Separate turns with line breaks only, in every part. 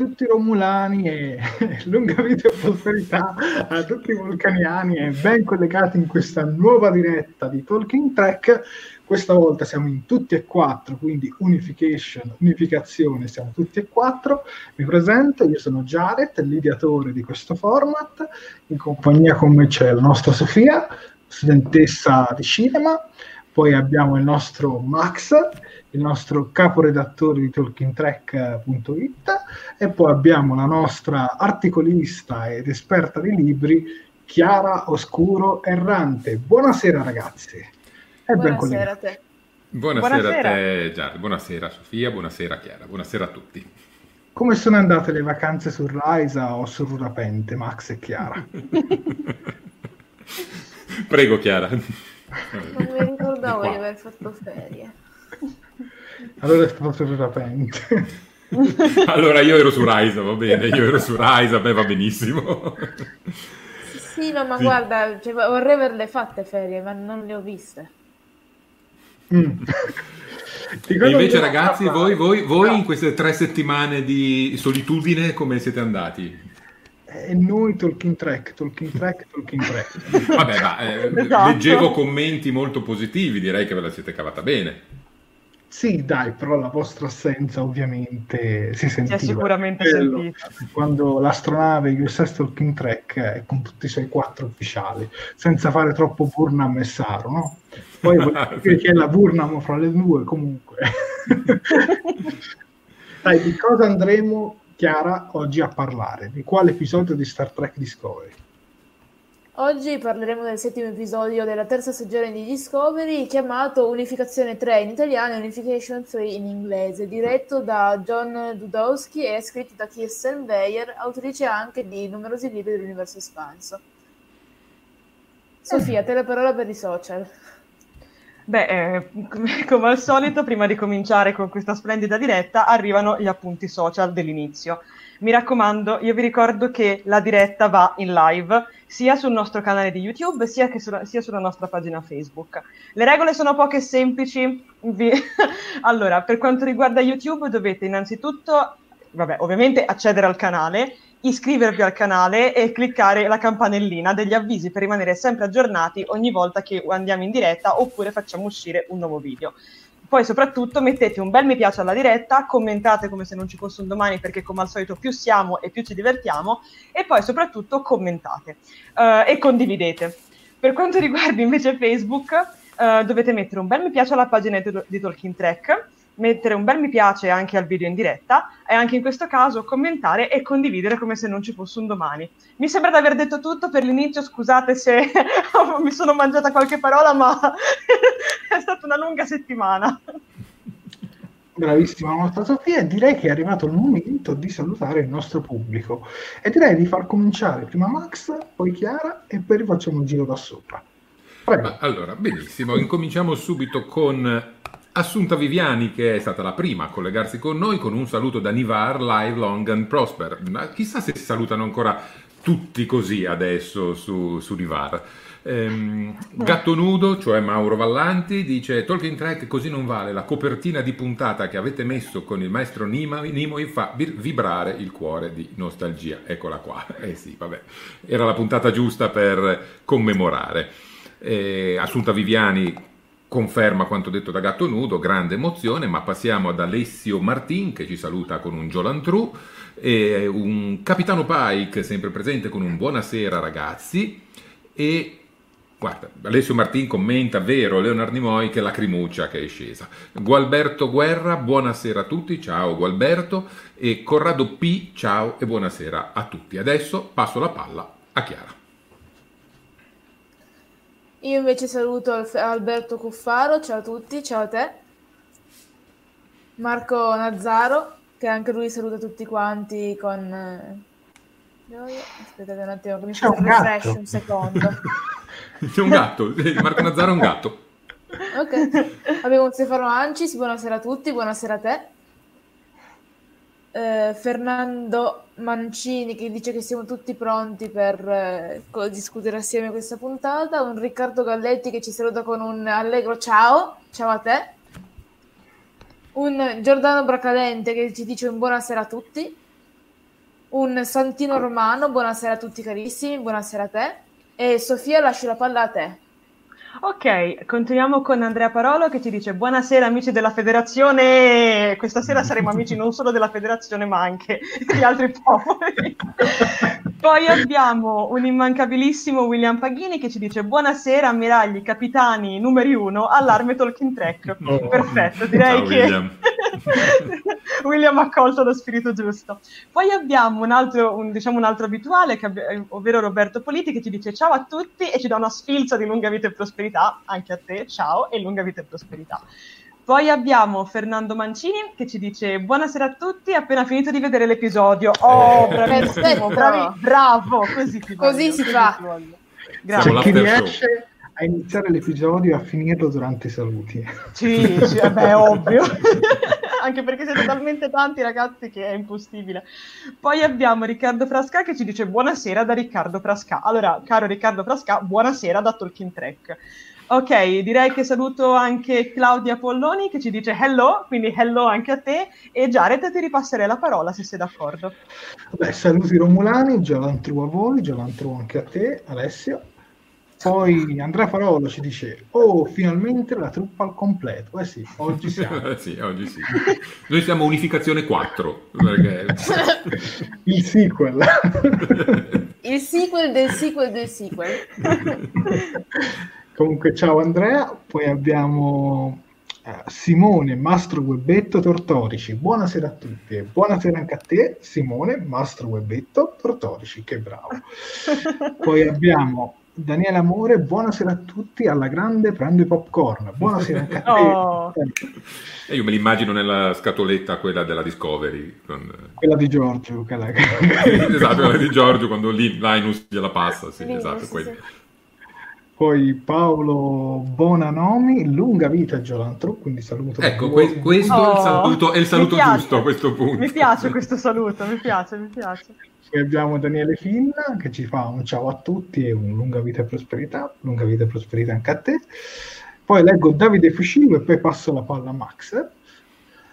Tutti i Romulani e lunga vita e prosperità a tutti i Vulcaniani e ben collegati in questa nuova diretta di Talking Track. Questa volta siamo in tutti e quattro, quindi unification, unificazione, siamo tutti e quattro. Mi presento, io sono Jared, l'ideatore di questo format. In compagnia con me c'è la nostra Sofia, studentessa di cinema. Poi abbiamo il nostro Max, il nostro caporedattore di talkingtrack.it e poi abbiamo la nostra articolista ed esperta di libri Chiara Oscuro Errante. Buonasera ragazzi.
E buonasera a te.
Buonasera, buonasera, a te Gianni, buonasera Sofia, buonasera Chiara, buonasera a tutti.
Come sono andate le vacanze su Raisa o su Rurapente, Max e Chiara?
Prego Chiara.
Non mi ricordavo di aver fatto ferie.
Allora è stato rapente.
allora io ero su Raisa, va bene, io ero su Raisa, beh va benissimo.
Sì, no, ma sì. guarda, cioè, vorrei averle fatte ferie, ma non le ho viste.
Mm. E invece ragazzi, voi, voi, voi no. in queste tre settimane di solitudine come siete andati?
E noi talking track, talking track, talking track.
Vabbè, ma eh, esatto. leggevo commenti molto positivi, direi che ve la siete cavata bene.
Sì, dai, però la vostra assenza ovviamente si sentiva.
Si è sicuramente sentita.
Quando l'astronave USS Talking Track è con tutti i suoi quattro ufficiali, senza fare troppo Burnham e Saru, no? Poi dire che è la Burnham fra le due, comunque. dai, di cosa andremo, Chiara, oggi a parlare? Di quale episodio di Star Trek Discovery?
Oggi parleremo del settimo episodio della terza stagione di Discovery chiamato Unificazione 3 in italiano e Unification 3 in inglese, diretto da John Dudowski e scritto da Kirsten Weyer, autrice anche di numerosi libri dell'universo espanso. Sofia, te la parola per i social.
Beh, eh, come al solito, prima di cominciare con questa splendida diretta, arrivano gli appunti social dell'inizio. Mi raccomando, io vi ricordo che la diretta va in live sia sul nostro canale di YouTube sia, sulla, sia sulla nostra pagina Facebook. Le regole sono poche e semplici. Vi... allora, per quanto riguarda YouTube dovete innanzitutto, vabbè, ovviamente accedere al canale, iscrivervi al canale e cliccare la campanellina degli avvisi per rimanere sempre aggiornati ogni volta che andiamo in diretta oppure facciamo uscire un nuovo video. Poi soprattutto mettete un bel mi piace alla diretta, commentate come se non ci fosse un domani perché come al solito più siamo e più ci divertiamo e poi soprattutto commentate uh, e condividete. Per quanto riguarda invece Facebook uh, dovete mettere un bel mi piace alla pagina di, Talking Track mettere un bel mi piace anche al video in diretta e anche in questo caso commentare e condividere come se non ci fosse un domani. Mi sembra di aver detto tutto per l'inizio, scusate se mi sono mangiata qualche parola, ma è stata una lunga settimana.
Bravissima nostra Sofia, direi che è arrivato il momento di salutare il nostro pubblico e direi di far cominciare prima Max, poi Chiara e poi rifacciamo un giro da sopra.
Prego. allora, benissimo, incominciamo subito con Assunta Viviani, che è stata la prima a collegarsi con noi, con un saluto da Nivar, live, long and prosper. Ma chissà se si salutano ancora tutti così adesso su, su Nivar. Ehm, Gatto Nudo, cioè Mauro Vallanti, dice Tolkien Track così non vale, la copertina di puntata che avete messo con il maestro Nimoy fa vibrare il cuore di nostalgia. Eccola qua. Eh sì, vabbè, era la puntata giusta per commemorare. Eh, Assunta Viviani conferma quanto detto da Gatto Nudo, grande emozione, ma passiamo ad Alessio Martin che ci saluta con un Giolantru e un Capitano Pike sempre presente con un buonasera ragazzi e Guarda, Alessio Martin commenta, vero, Leonard Nimoy che lacrimuccia che è scesa. Gualberto Guerra, buonasera a tutti, ciao Gualberto. E Corrado P, ciao e buonasera a tutti. Adesso passo la palla a Chiara.
Io invece saluto Alberto Cuffaro, ciao a tutti, ciao a te. Marco Nazzaro, che anche lui saluta tutti quanti con... Eh, aspettate un attimo che mi faccio un refresh un secondo.
C'è un gatto, Marco Nazzaro è un gatto.
Ok, abbiamo Stefano Ancis, buonasera a tutti, buonasera a te. Eh, Fernando Mancini che dice che siamo tutti pronti per eh, discutere assieme questa puntata, un Riccardo Galletti che ci saluta con un allegro ciao, ciao a te, un Giordano Bracadente che ci dice un buonasera a tutti, un Santino Romano, buonasera a tutti carissimi, buonasera a te, e Sofia lascio la palla a te.
Ok, continuiamo con Andrea Parolo che ci dice buonasera amici della federazione, questa sera saremo amici non solo della federazione ma anche di altri popoli. Poi abbiamo un immancabilissimo William Paghini che ci dice buonasera ammiragli, capitani numeri uno all'arme Talking Track. Oh. Perfetto, direi Ciao, che William. William ha colto lo spirito giusto. Poi abbiamo un altro, un, diciamo un altro abituale, che, ovvero Roberto Politi che ci dice ciao a tutti e ci dà una sfilza di lunga vita e prosperità, anche a te, ciao e lunga vita e prosperità. Poi abbiamo Fernando Mancini che ci dice buonasera a tutti, appena finito di vedere l'episodio. Oh, eh. bravissimo, bravi, bravo, così,
ti così si fa.
Grazie. C'è chi riesce a iniziare l'episodio e a finirlo durante i saluti.
Sì, sì beh, ovvio. Anche perché siete talmente tanti ragazzi che è impossibile. Poi abbiamo Riccardo Frasca che ci dice buonasera da Riccardo Frasca. Allora, caro Riccardo Frasca, buonasera da Talking Track. Ok, direi che saluto anche Claudia Polloni che ci dice hello, quindi hello anche a te e Jared ti ripasserei la parola se sei d'accordo.
Beh, saluti Romulani, Gialantru a voi, Gialantru anche a te, Alessio. Poi Andrea Parolo ci dice: Oh, finalmente la truppa al completo. Eh sì, oggi siamo.
sì, oggi sì. Noi siamo Unificazione 4. Perché...
Il sequel.
Il sequel del sequel del sequel.
Comunque, ciao Andrea, poi abbiamo eh, Simone Mastro Webetto Tortorici. Buonasera a tutti e buonasera anche a te, Simone Mastro Webetto Tortorici, che bravo. Poi abbiamo Daniele Amore, buonasera a tutti, alla grande prendo i popcorn. Buonasera anche a te. Oh.
E io me l'immagino nella scatoletta, quella della Discovery. Con...
Quella di Giorgio.
Quella... esatto, quella di Giorgio quando lì Linus gliela passa. Sì, esatto, sì, sì.
Poi Paolo Bonanomi, lunga vita Giolantro, quindi saluto.
Ecco, que- questo oh, è il saluto, è il saluto giusto a questo punto.
Mi piace questo saluto, mi piace, mi piace.
Poi abbiamo Daniele Finna che ci fa un ciao a tutti e un lunga vita e prosperità, lunga vita e prosperità anche a te. Poi leggo Davide Fucillo e poi passo la palla a Max.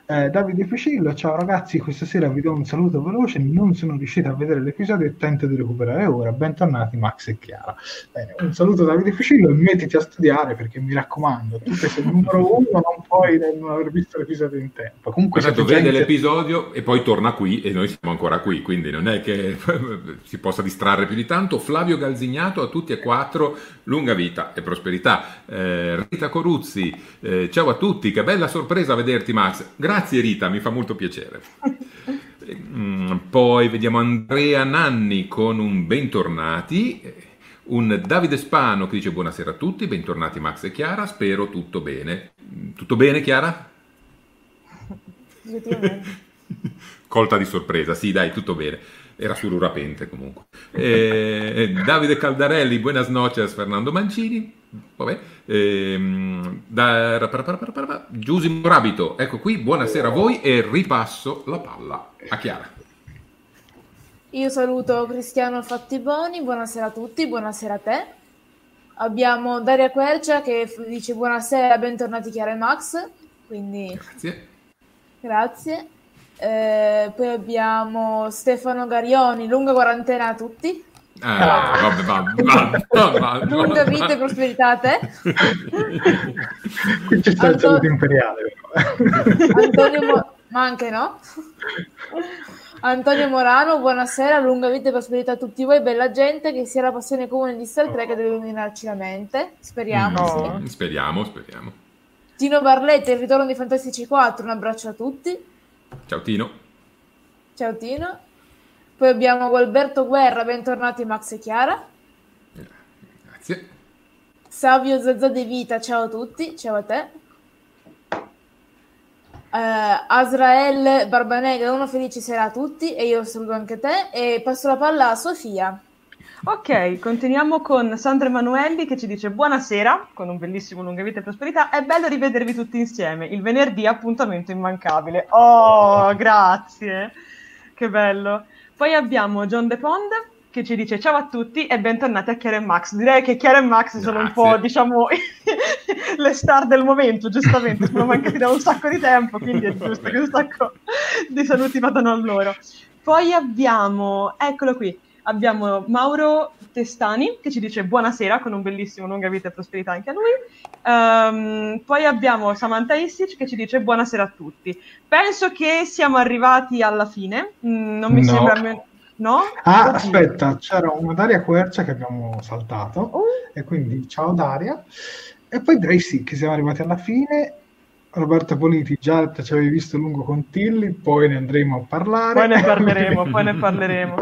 Eh, Davide Ficillo, ciao ragazzi, questa sera vi do un saluto veloce, non sono riuscito a vedere l'episodio e tento di recuperare ora, bentornati Max e Chiara. Bene, un saluto da Davide Ficillo e mettiti a studiare perché mi raccomando, tu che sei il numero uno non puoi non aver visto l'episodio in tempo. Comunque
esatto, vede gente... l'episodio e poi torna qui e noi siamo ancora qui, quindi non è che si possa distrarre più di tanto. Flavio Galzignato a tutti e quattro, lunga vita e prosperità. Eh, Rita Coruzzi, eh, ciao a tutti, che bella sorpresa vederti Max. Grazie Grazie Rita, mi fa molto piacere. Mm, poi vediamo Andrea Nanni con un bentornati, un Davide Spano che dice buonasera a tutti, bentornati Max e Chiara, spero tutto bene. Tutto bene Chiara? Colta di sorpresa, sì dai, tutto bene. Era sul rapente comunque. Eh, Davide Caldarelli, buenas noches Fernando Mancini. Vabbè. Ehm, da, Giusimo Rabito, ecco qui, buonasera a voi e ripasso la palla a Chiara.
Io saluto Cristiano Fattiboni, buonasera a tutti, buonasera a te. Abbiamo Daria Quercia che dice buonasera, bentornati Chiara e Max. Quindi...
Grazie.
Grazie. Eh, poi abbiamo Stefano Garioni, lunga quarantena a tutti.
Ah, vabbè, vabbè, vabbè, vabbè,
Lunga vita e prosperità a te.
Qui c'è stato il saluto imperiale.
Antonio Mo- ma anche no. Antonio Morano, buonasera, lunga vita e prosperità a tutti voi, bella gente, che sia la passione comune di Star Trek deve illuminarci la mente. Speriamo,
no.
sì.
Speriamo, speriamo.
Tino Barletti, il ritorno di Fantastici 4, un abbraccio a tutti.
Ciao Tino.
Ciao Tino. Poi abbiamo Gualberto Guerra, bentornati Max e Chiara.
Grazie.
Savio Zazza De Vita, ciao a tutti, ciao a te. Uh, Azrael Barbanegra, una felice sera a tutti e io saluto anche te e passo la palla a Sofia.
Ok, continuiamo con Sandra Emanuelli che ci dice buonasera, con un bellissimo lunga vita e prosperità, è bello rivedervi tutti insieme, il venerdì appuntamento immancabile. Oh, grazie, che bello. Poi abbiamo John De Pond che ci dice ciao a tutti e bentornati a Chiara e Max. Direi che Chiara e Max sono un po', diciamo, le star del momento, giustamente, sono mancati da un sacco di tempo, quindi è giusto che un sacco di saluti vadano a loro. Poi abbiamo, eccolo qui, abbiamo Mauro Testani che ci dice buonasera con un bellissimo lunga vita e prosperità anche a lui. Um, poi abbiamo Samantha Isic che ci dice buonasera a tutti. Penso che siamo arrivati alla fine, mm, non mi no. sembra... Me- no?
Ah, aspetta, c'era una Daria Quercia che abbiamo saltato uh. e quindi ciao Daria. E poi direi sì che siamo arrivati alla fine Roberto Politi, già ci avevi visto lungo con Tilly, poi ne andremo a parlare.
Poi ne parleremo, poi ne parleremo.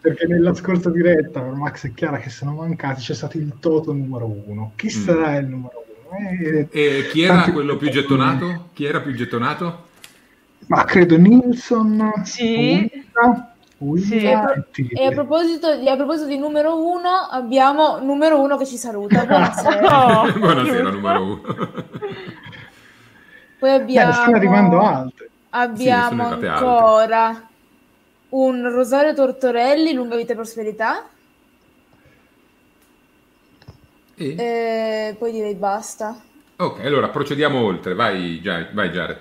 Perché nella scorsa diretta per Max e Chiara che sono mancati c'è stato il Toto numero uno. Chi mm. sarà il numero uno?
Eh, e chi era quello più gettonato? Chi era più gettonato?
Ma credo Nilsson.
Sì.
Ulla, sì. E, a, e a, proposito di, a proposito di numero uno, abbiamo numero uno che ci saluta. Buonasera.
oh, Buonasera, numero uno.
Poi abbiamo... Beh,
arrivando altre.
Abbiamo sì, ancora altre. un Rosario Tortorelli, lunga vita e prosperità. E? E poi direi basta.
Ok, allora procediamo oltre. Vai, vai Jared.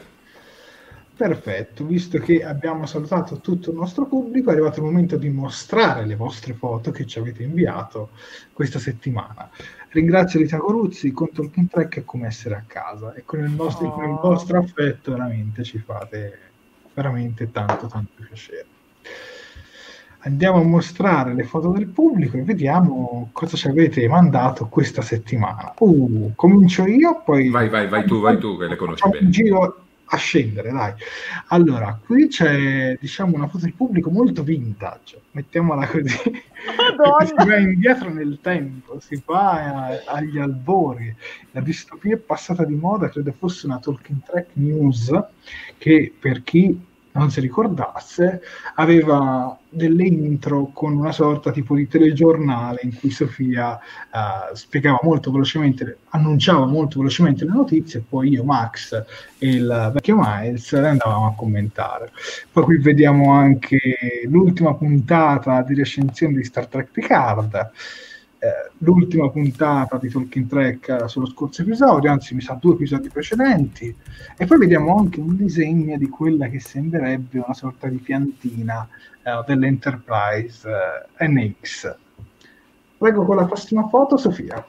Perfetto, visto che abbiamo salutato tutto il nostro pubblico, è arrivato il momento di mostrare le vostre foto che ci avete inviato questa settimana. Ringrazio Rita Coruzzi, con Talking Track è come essere a casa e con il, nostro, oh. con il vostro affetto veramente ci fate veramente tanto tanto piacere. Andiamo a mostrare le foto del pubblico e vediamo cosa ci avete mandato questa settimana. Uh, comincio io, poi...
Vai, vai, vai tu, vai tu che le conosci bene.
Un giro a scendere, dai. Allora, qui c'è, diciamo, una foto del pubblico molto vintage, mettiamola così. si va indietro nel tempo, si va a, agli albori. La distopia è passata di moda, credo fosse una talking track news, che per chi non si ricordasse, aveva delle intro con una sorta tipo di telegiornale in cui Sofia uh, spiegava molto velocemente, annunciava molto velocemente le notizie e poi io, Max e il vecchio Miles le andavamo a commentare. Poi qui vediamo anche l'ultima puntata di recensione di Star Trek Picard eh, l'ultima puntata di Talking Track sullo scorso episodio, anzi mi sa due episodi precedenti, e poi vediamo anche un disegno di quella che sembrerebbe una sorta di piantina eh, dell'Enterprise eh, NX. Prego con la prossima foto, Sofia.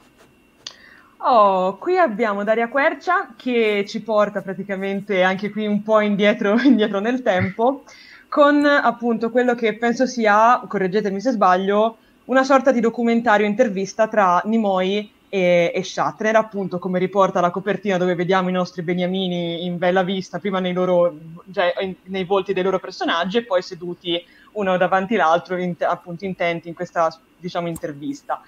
Oh, qui abbiamo Daria Quercia che ci porta praticamente anche qui un po' indietro, indietro nel tempo, con appunto quello che penso sia, correggetemi se sbaglio, una sorta di documentario intervista tra Nimoy e, e Shatner, appunto come riporta la copertina dove vediamo i nostri beniamini in bella vista, prima nei, loro, cioè, in, nei volti dei loro personaggi e poi seduti uno davanti l'altro, in, appunto intenti in questa diciamo intervista.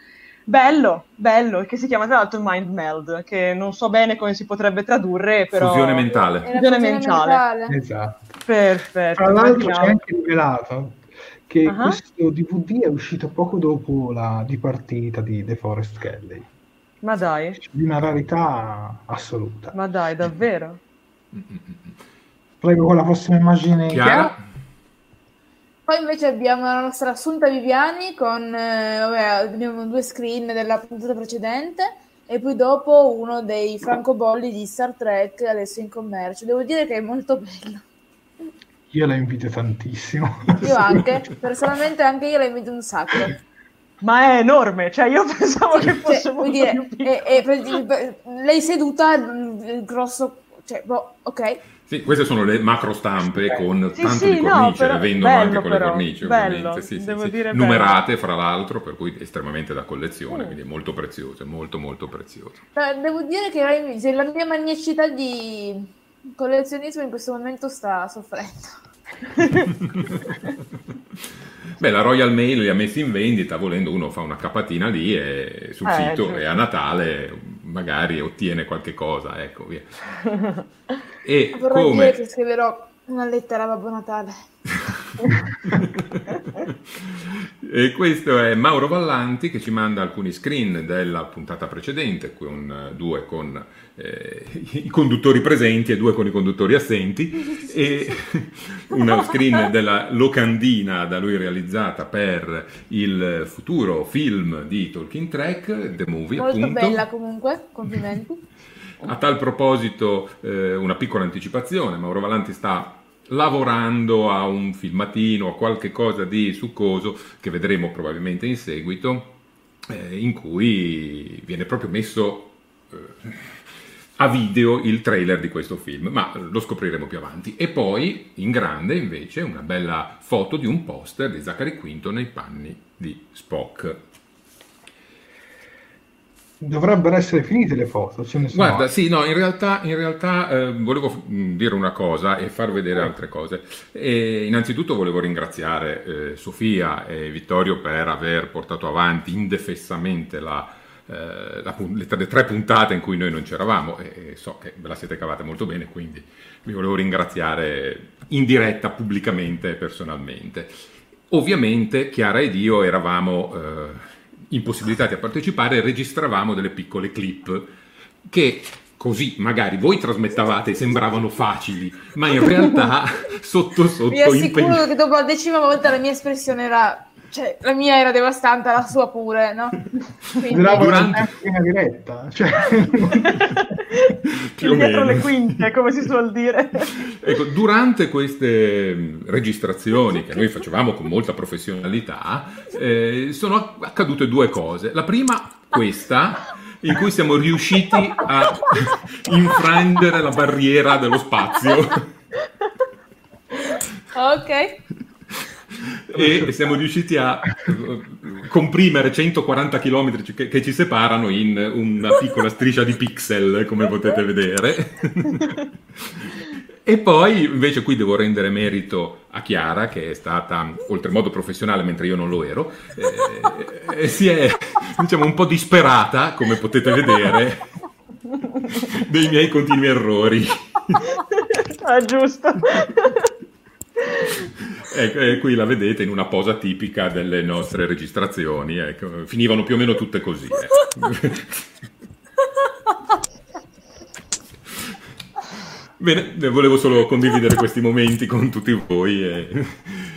Bello, bello, che si chiama tra l'altro Mind Meld, che non so bene come si potrebbe tradurre, però...
Fusione mentale.
Fusione mentale. mentale.
Esatto.
Perfetto.
Tra l'altro c'è anche rivelato che uh-huh. questo DVD è uscito poco dopo la dipartita di The Forest Kelly.
Ma dai.
Di una rarità assoluta.
Ma dai, davvero?
Prego con la prossima immagine.
Chiara?
Poi invece abbiamo la nostra Assunta Viviani con eh, vabbè, abbiamo due screen della puntata precedente e poi dopo uno dei francobolli di Star Trek adesso in commercio. Devo dire che è molto bello.
Io la invito tantissimo.
Io anche, personalmente anche io la invito un sacco.
Ma è enorme, cioè io pensavo che fosse cioè, molto dire, più
piccolo. È, è, lei seduta, il grosso, cioè, boh, ok.
Sì, queste sono le macro stampe con sì, tanto sì, di cornice, no, però, le vendono bello, anche con però, le cornici,
bello,
ovviamente. Sì, sì, sì. Numerate, fra l'altro, per cui estremamente da collezione, mm. quindi è molto prezioso, molto molto prezioso.
Devo dire che la mia maniacità di collezionismo in questo momento sta soffrendo.
Beh, la Royal Mail li ha messi in vendita, volendo uno fa una capatina lì e, sul eh, sito certo. e a Natale magari ottiene qualche cosa, ecco, via.
E Vorrei come... dire che scriverò una lettera a Babbo Natale.
e questo è Mauro Vallanti che ci manda alcuni screen della puntata precedente, con, due con eh, i conduttori presenti e due con i conduttori assenti, e una screen della locandina da lui realizzata per il futuro film di Talking Track, The Movie.
Molto
appunto.
bella comunque, complimenti.
A tal proposito, eh, una piccola anticipazione, Mauro Vallanti sta lavorando a un filmatino, a qualche cosa di succoso che vedremo probabilmente in seguito, eh, in cui viene proprio messo eh, a video il trailer di questo film, ma lo scopriremo più avanti. E poi, in grande invece, una bella foto di un poster di Zachary Quinto nei panni di Spock
dovrebbero essere finite le foto.
Guarda, altre. sì, no, in realtà, in realtà eh, volevo mm, dire una cosa e far vedere altre cose. E innanzitutto volevo ringraziare eh, Sofia e Vittorio per aver portato avanti indefessamente la, eh, la, le, le, tre puntate in cui noi non c'eravamo e, e so che ve la siete cavata molto bene, quindi vi volevo ringraziare in diretta, pubblicamente e personalmente. Ovviamente Chiara ed io eravamo eh, impossibilitati a partecipare, registravamo delle piccole clip che così magari voi trasmettavate e sembravano facili, ma in realtà sotto sotto...
Vi assicuro impegn- che dopo la decima volta la mia espressione era... Cioè, la mia era devastante, la sua pure, no?
Quindi... Durante una diretta, cioè...
più o dietro le quinte, come si suol dire.
Ecco, durante queste registrazioni che noi facevamo con molta professionalità, eh, sono accadute due cose. La prima, questa, in cui siamo riusciti a infrangere la barriera dello spazio.
Ok
e siamo riusciti a comprimere 140 km che, che, ci separano in una piccola striscia di pixel, come potete vedere. e poi invece qui devo rendere merito a Chiara, che è stata oltremodo professionale mentre io non lo ero, eh, e si è diciamo un po' disperata, come potete vedere, dei miei continui errori.
Ah, giusto.
Ecco, e qui la vedete in una posa tipica delle nostre registrazioni. Ecco. Finivano più o meno tutte così. Eh. Bene, volevo solo condividere questi momenti con tutti voi e,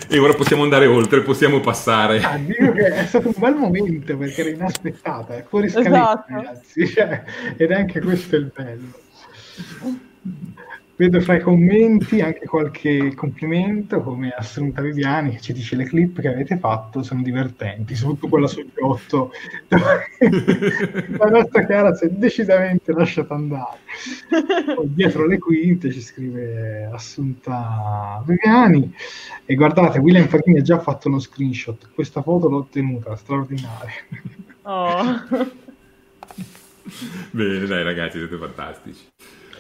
e ora possiamo andare oltre, possiamo passare.
Ah, dico che è stato un bel momento perché era inaspettata, è fuori scaletta,
Esatto.
ragazzi, cioè, ed anche questo è il bello. Vedo fra i commenti anche qualche complimento come Assunta Viviani che ci dice le clip che avete fatto sono divertenti, soprattutto quella sul G8 dove la nostra Chiara si è decisamente lasciata andare. Poi dietro le quinte ci scrive Assunta Viviani e guardate William Faghini ha già fatto uno screenshot, questa foto l'ho ottenuta, straordinaria.
Oh.
Bene, dai ragazzi, siete fantastici.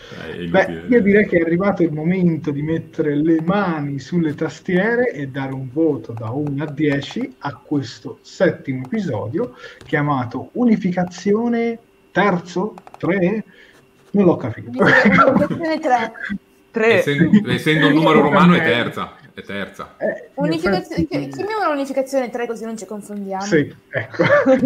È
Beh, io direi che è arrivato il momento di mettere le mani sulle tastiere e dare un voto da 1 a 10 a questo settimo episodio chiamato Unificazione terzo 3 non l'ho capito.
Unificazione 3.
Tre.
Essendo, essendo un numero romano è terza. È terza.
Eh, in
Unificazione,
effetti-
chiamiamola unificazione 3 così non ci confondiamo.
Sì, ecco,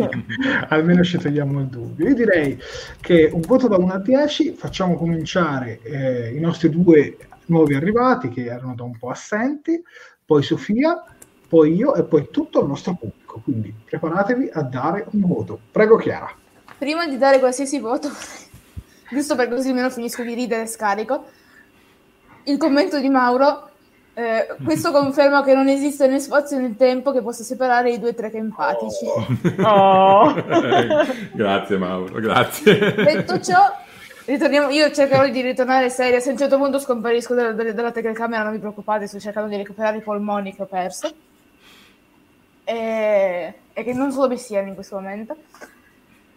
almeno ci togliamo il dubbio. Io direi che un voto da 1 a 10, facciamo cominciare eh, i nostri due nuovi arrivati che erano da un po' assenti, poi Sofia, poi io e poi tutto il nostro pubblico. Quindi preparatevi a dare un voto. Prego Chiara.
Prima di dare qualsiasi voto, giusto per così almeno finisco di ridere e scarico, il commento di Mauro, eh, questo conferma che non esiste né spazio né tempo che possa separare i due trek empatici.
Oh.
grazie Mauro, grazie.
Detto ciò, ritorniamo, io cercherò di ritornare seria, se a un certo punto scomparisco dalla, dalla- dalla telecamera non vi preoccupate, sto cercando di recuperare i polmoni che ho perso. E, e che non sono bestiali in questo momento.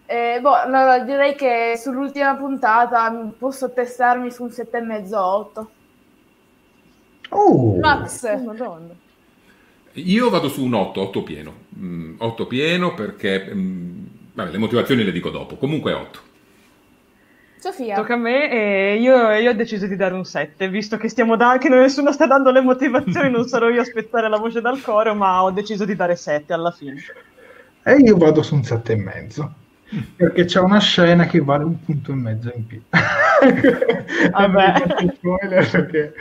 E, boh, allora, direi che sull'ultima puntata posso attestarmi su un 7,5-8.
Oh,
Max,
Madonna.
Io vado su un 8, 8 pieno. 8 pieno perché... mm, vabbè, le motivazioni le dico dopo. Comunque 8.
Sofia,
Tocca a me e io, io ho deciso di dare un 7, visto che, stiamo da- che nessuno sta dando le motivazioni, non sarò io a aspettare la voce dal coro, ma ho deciso di dare 7 alla fine.
e io vado su un 7 e mezzo. Perché c'è una scena che vale un punto e mezzo in più.
Vabbè.
spoiler perché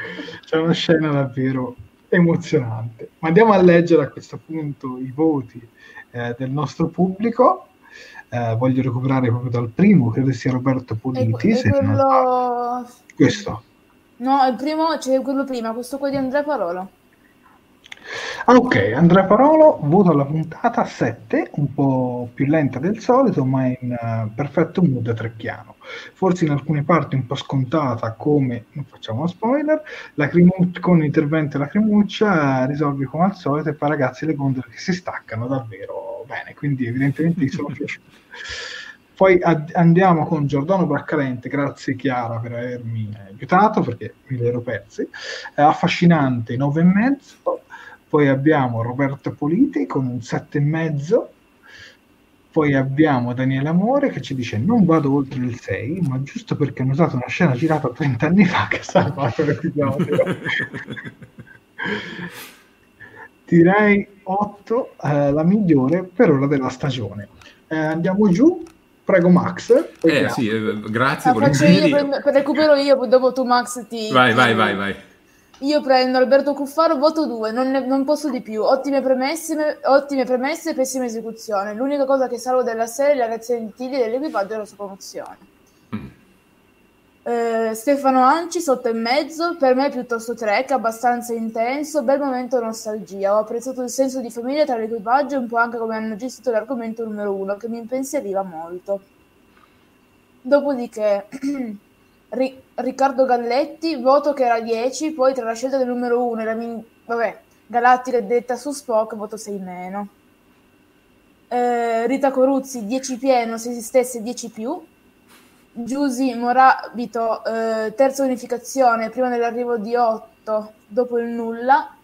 c'è una scena davvero emozionante. Ma andiamo a leggere a questo punto i voti eh, del nostro pubblico. Eh, voglio recuperare proprio dal primo, credo sia Roberto Politi. non sbaglio.
quello...
Questo.
No, il primo c'è quello prima, questo qua di Andrea Parola.
Ok, Andrea Parolo, voto alla puntata 7, un po' più lenta del solito, ma in eh, perfetto mood trecchiano. Forse in alcune parti un po' scontata, come, non facciamo spoiler, la Crimu- con l'intervento della Cremuccia eh, risolvi come al solito e poi ragazzi le gondole che si staccano davvero bene, quindi evidentemente mi sono piaciute. Poi ad- andiamo con Giordano Braccalente, grazie Chiara per avermi aiutato perché me li ero persi. Eh, affascinante 9,5. Poi abbiamo Roberto Politi con un 7,5. Poi abbiamo Daniele Amore che ci dice non vado oltre il 6, ma giusto perché hanno usato una scena girata 30 anni fa che ha salvato l'episodio. Direi 8, eh, la migliore per ora della stagione. Eh, andiamo giù, prego Max.
Eh sì, eh, grazie,
Ah, faccio io,
volentieri.
prendo- per recupero io, poi dopo tu Max ti...
Vai,
ti-
vai, vai, vai.
Io prendo Alberto Cuffaro, voto 2, non, ne- non posso di più. Ottime premesse, ottime premesse pessima esecuzione. L'unica cosa che salvo della serie è la reazione di Tilly dell'equipaggio e la sua promozione.
Mm.
Eh, Stefano Anci sotto e mezzo, per me piuttosto trek, abbastanza intenso, bel momento nostalgia. Ho apprezzato il senso di famiglia tra l'equipaggio e un po' anche come hanno gestito l'argomento numero uno, che mi impensieriva molto. Dopodiché, Ri- Riccardo Galletti, voto che era 10, poi tra la scelta del numero 1 e la min- vabbè, Galattica e detta su Spock, voto 6 meno. Eh, Rita Coruzzi, 10 pieno, se esistesse 10 più. Giusy Morabito, eh, terza unificazione, prima dell'arrivo di 8, dopo il nulla.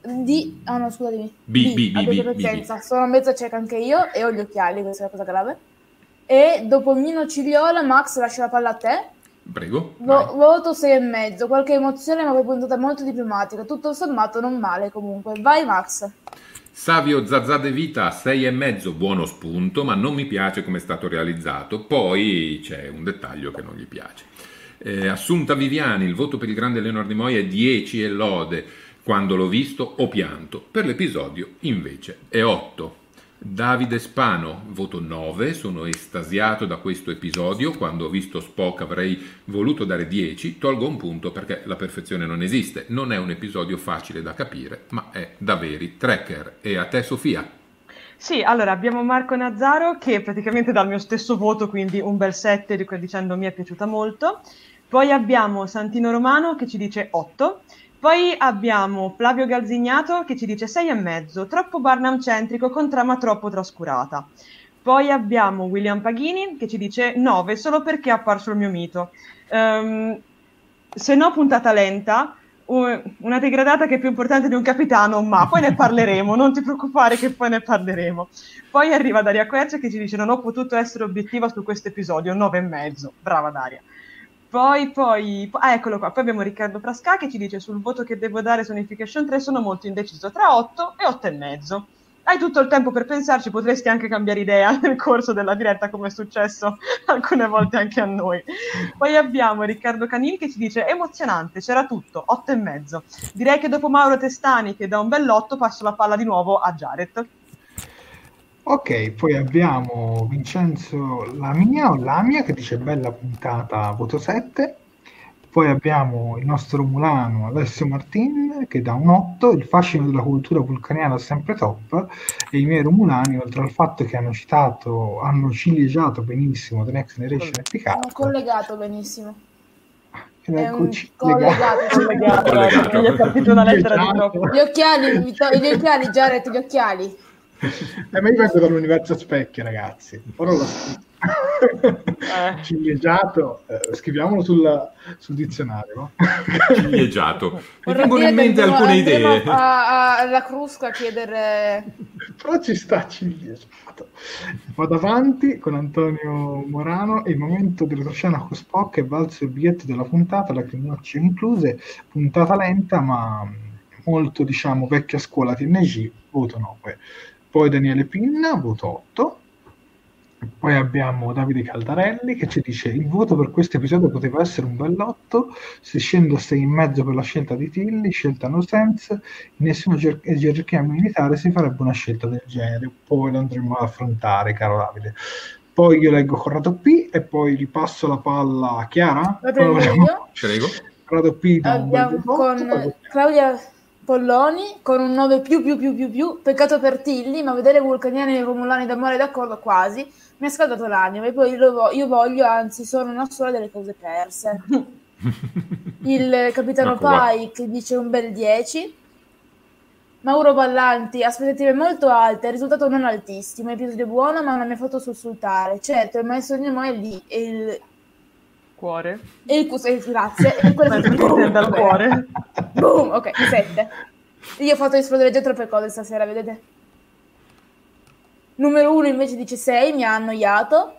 Di... Ah no, scusatemi.
B, B, B,
abbiate
B, B,
pazienza, sono mezza cieca anche io e ho gli occhiali, questa è la cosa grave. E dopo Mino Cigliola, Max lascia la palla a te.
Prego.
Vo- voto 6 e mezzo, qualche emozione ma poi puntata molto diplomatica. Tutto sommato non male comunque. Vai Max.
Savio Zazà De Vita 6 e mezzo, buono spunto, ma non mi piace come è stato realizzato. Poi c'è un dettaglio che non gli piace. Eh, Assunta Viviani, il voto per il grande Leonard Nimoy è 10 e lode. Quando l'ho visto ho pianto, per l'episodio invece è 8. Davide Spano, voto 9, sono estasiato da questo episodio, quando ho visto Spock avrei voluto dare 10, tolgo un punto perché la perfezione non esiste, non è un episodio facile da capire, ma è da veri tracker. E a te Sofia?
Sì, allora abbiamo Marco Nazzaro che praticamente dà il mio stesso voto, quindi un bel 7 dicendo mi è piaciuta molto. Poi abbiamo Santino Romano che ci dice 8. Poi abbiamo Flavio Galzignato che ci dice 6,5, troppo Barnum centrico con trama troppo trascurata. Poi abbiamo William Paghini che ci dice 9 solo perché è apparso il mio mito. Um, se no puntata lenta, una degradata che è più importante di un capitano, ma poi ne parleremo, non ti preoccupare che poi ne parleremo. Poi arriva Daria Quercia che ci dice non ho potuto essere obiettiva su questo episodio, 9,5. Brava Daria. Poi, poi, ah, eccolo qua. Poi abbiamo Riccardo Frasca che ci dice sul voto che devo dare su Unification 3 sono molto indeciso tra 8 e 8 e mezzo. Hai tutto il tempo per pensarci, potresti anche cambiare idea nel corso della diretta, come è successo alcune volte anche a noi. Poi abbiamo Riccardo Canin che ci dice emozionante, c'era tutto, 8 e mezzo. Direi che dopo Mauro Testani che da un bell'otto passo la palla di nuovo a Jared.
Ok, poi abbiamo Vincenzo Lamia o Lamia che dice bella puntata, voto 7. Poi abbiamo il nostro Mulano Alessio Martin che dà un 8, il fascino della cultura vulcaniana sempre top e i miei Romulani oltre al fatto che hanno citato, hanno cilieggiato benissimo The Next Generation e Picard.
Hanno collegato benissimo.
Ed eccoci,
collegato, collegato,
collegato. Gli è partita una lettera di troppo.
Gli occhiali, gli occhiali, Jared, gli occhiali.
Eh, ma io vengo dall'universo specchio, ragazzi. Ora lo eh. Ciliegiato, eh, scriviamolo sul, sul dizionario. No?
Ciliegiato. Mi vengono in mente alcune idee.
Alla Crusca a chiedere...
Però ci sta ciliegiato. Vado avanti con Antonio Morano e il momento della crociana con Spock è valso il biglietto della puntata, la crinocce incluse, puntata lenta ma molto diciamo vecchia scuola TNG, voto 9 poi Daniele Pinna, voto 8. Poi abbiamo Davide Caldarelli che ci dice il voto per questo episodio poteva essere un bell'otto, se scendo a 6,5 per la scelta di Tilly, scelta no sense, in nessuno ger- gerarchia militare si farebbe una scelta del genere, poi lo andremo ad affrontare, caro Davide. Poi io leggo Corrado P e poi ripasso la palla a Chiara.
La io.
Prego.
Corrado P da
Abbiamo con Claudia Polloni con un 9 più più più più più, peccato per Tilly, ma vedere vulcaniani e romulani d'amore d'accordo quasi mi ha scaldato l'anima e poi vo- io voglio, anzi sono una sola delle cose perse. Il capitano Pike dice un bel 10. Mauro Ballanti, aspettative molto alte, risultato non altissimo, episodio buono ma non mi ha fatto sussultare. Certo, il maestro di Nemo è lì e il
cuore.
E il cuore, grazie. E il
cuore dal cuore.
Boom, ok, 7. Io ho fatto esplodere già troppe cose stasera, vedete? Numero 1 invece dice 6, mi ha annoiato.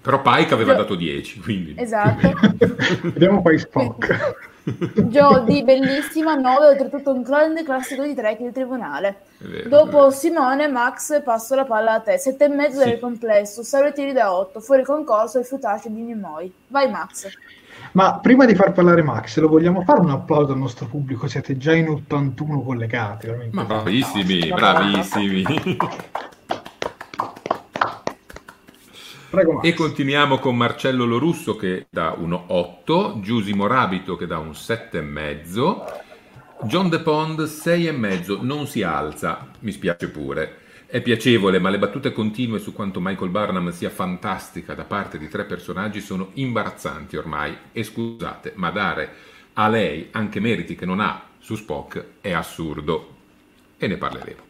Però Pike aveva Gio... dato 10, quindi...
Esatto.
Vediamo poi Spock.
Jodie, bellissima, 9, oltretutto un grande classico di track del tribunale. Vero, Dopo Simone, Max, passo la palla a te. 7,5 sì. del complesso, salve tiri da 8, fuori concorso e fiutace di Nimoy. Vai Max.
Ma prima di far parlare Max, lo vogliamo fare un applauso al nostro pubblico? Siete già in 81 collegati.
Ma bravissimi, bravissimi.
Prego,
e continuiamo con Marcello Lorusso che dà un 8, Giusy Morabito che dà un 7,5, John De Pond 6,5, non si alza, mi spiace pure. È piacevole, ma le battute continue su quanto Michael Barnum sia fantastica da parte di tre personaggi sono imbarazzanti ormai. E scusate, ma dare a lei anche meriti che non ha su Spock è assurdo. E ne parleremo.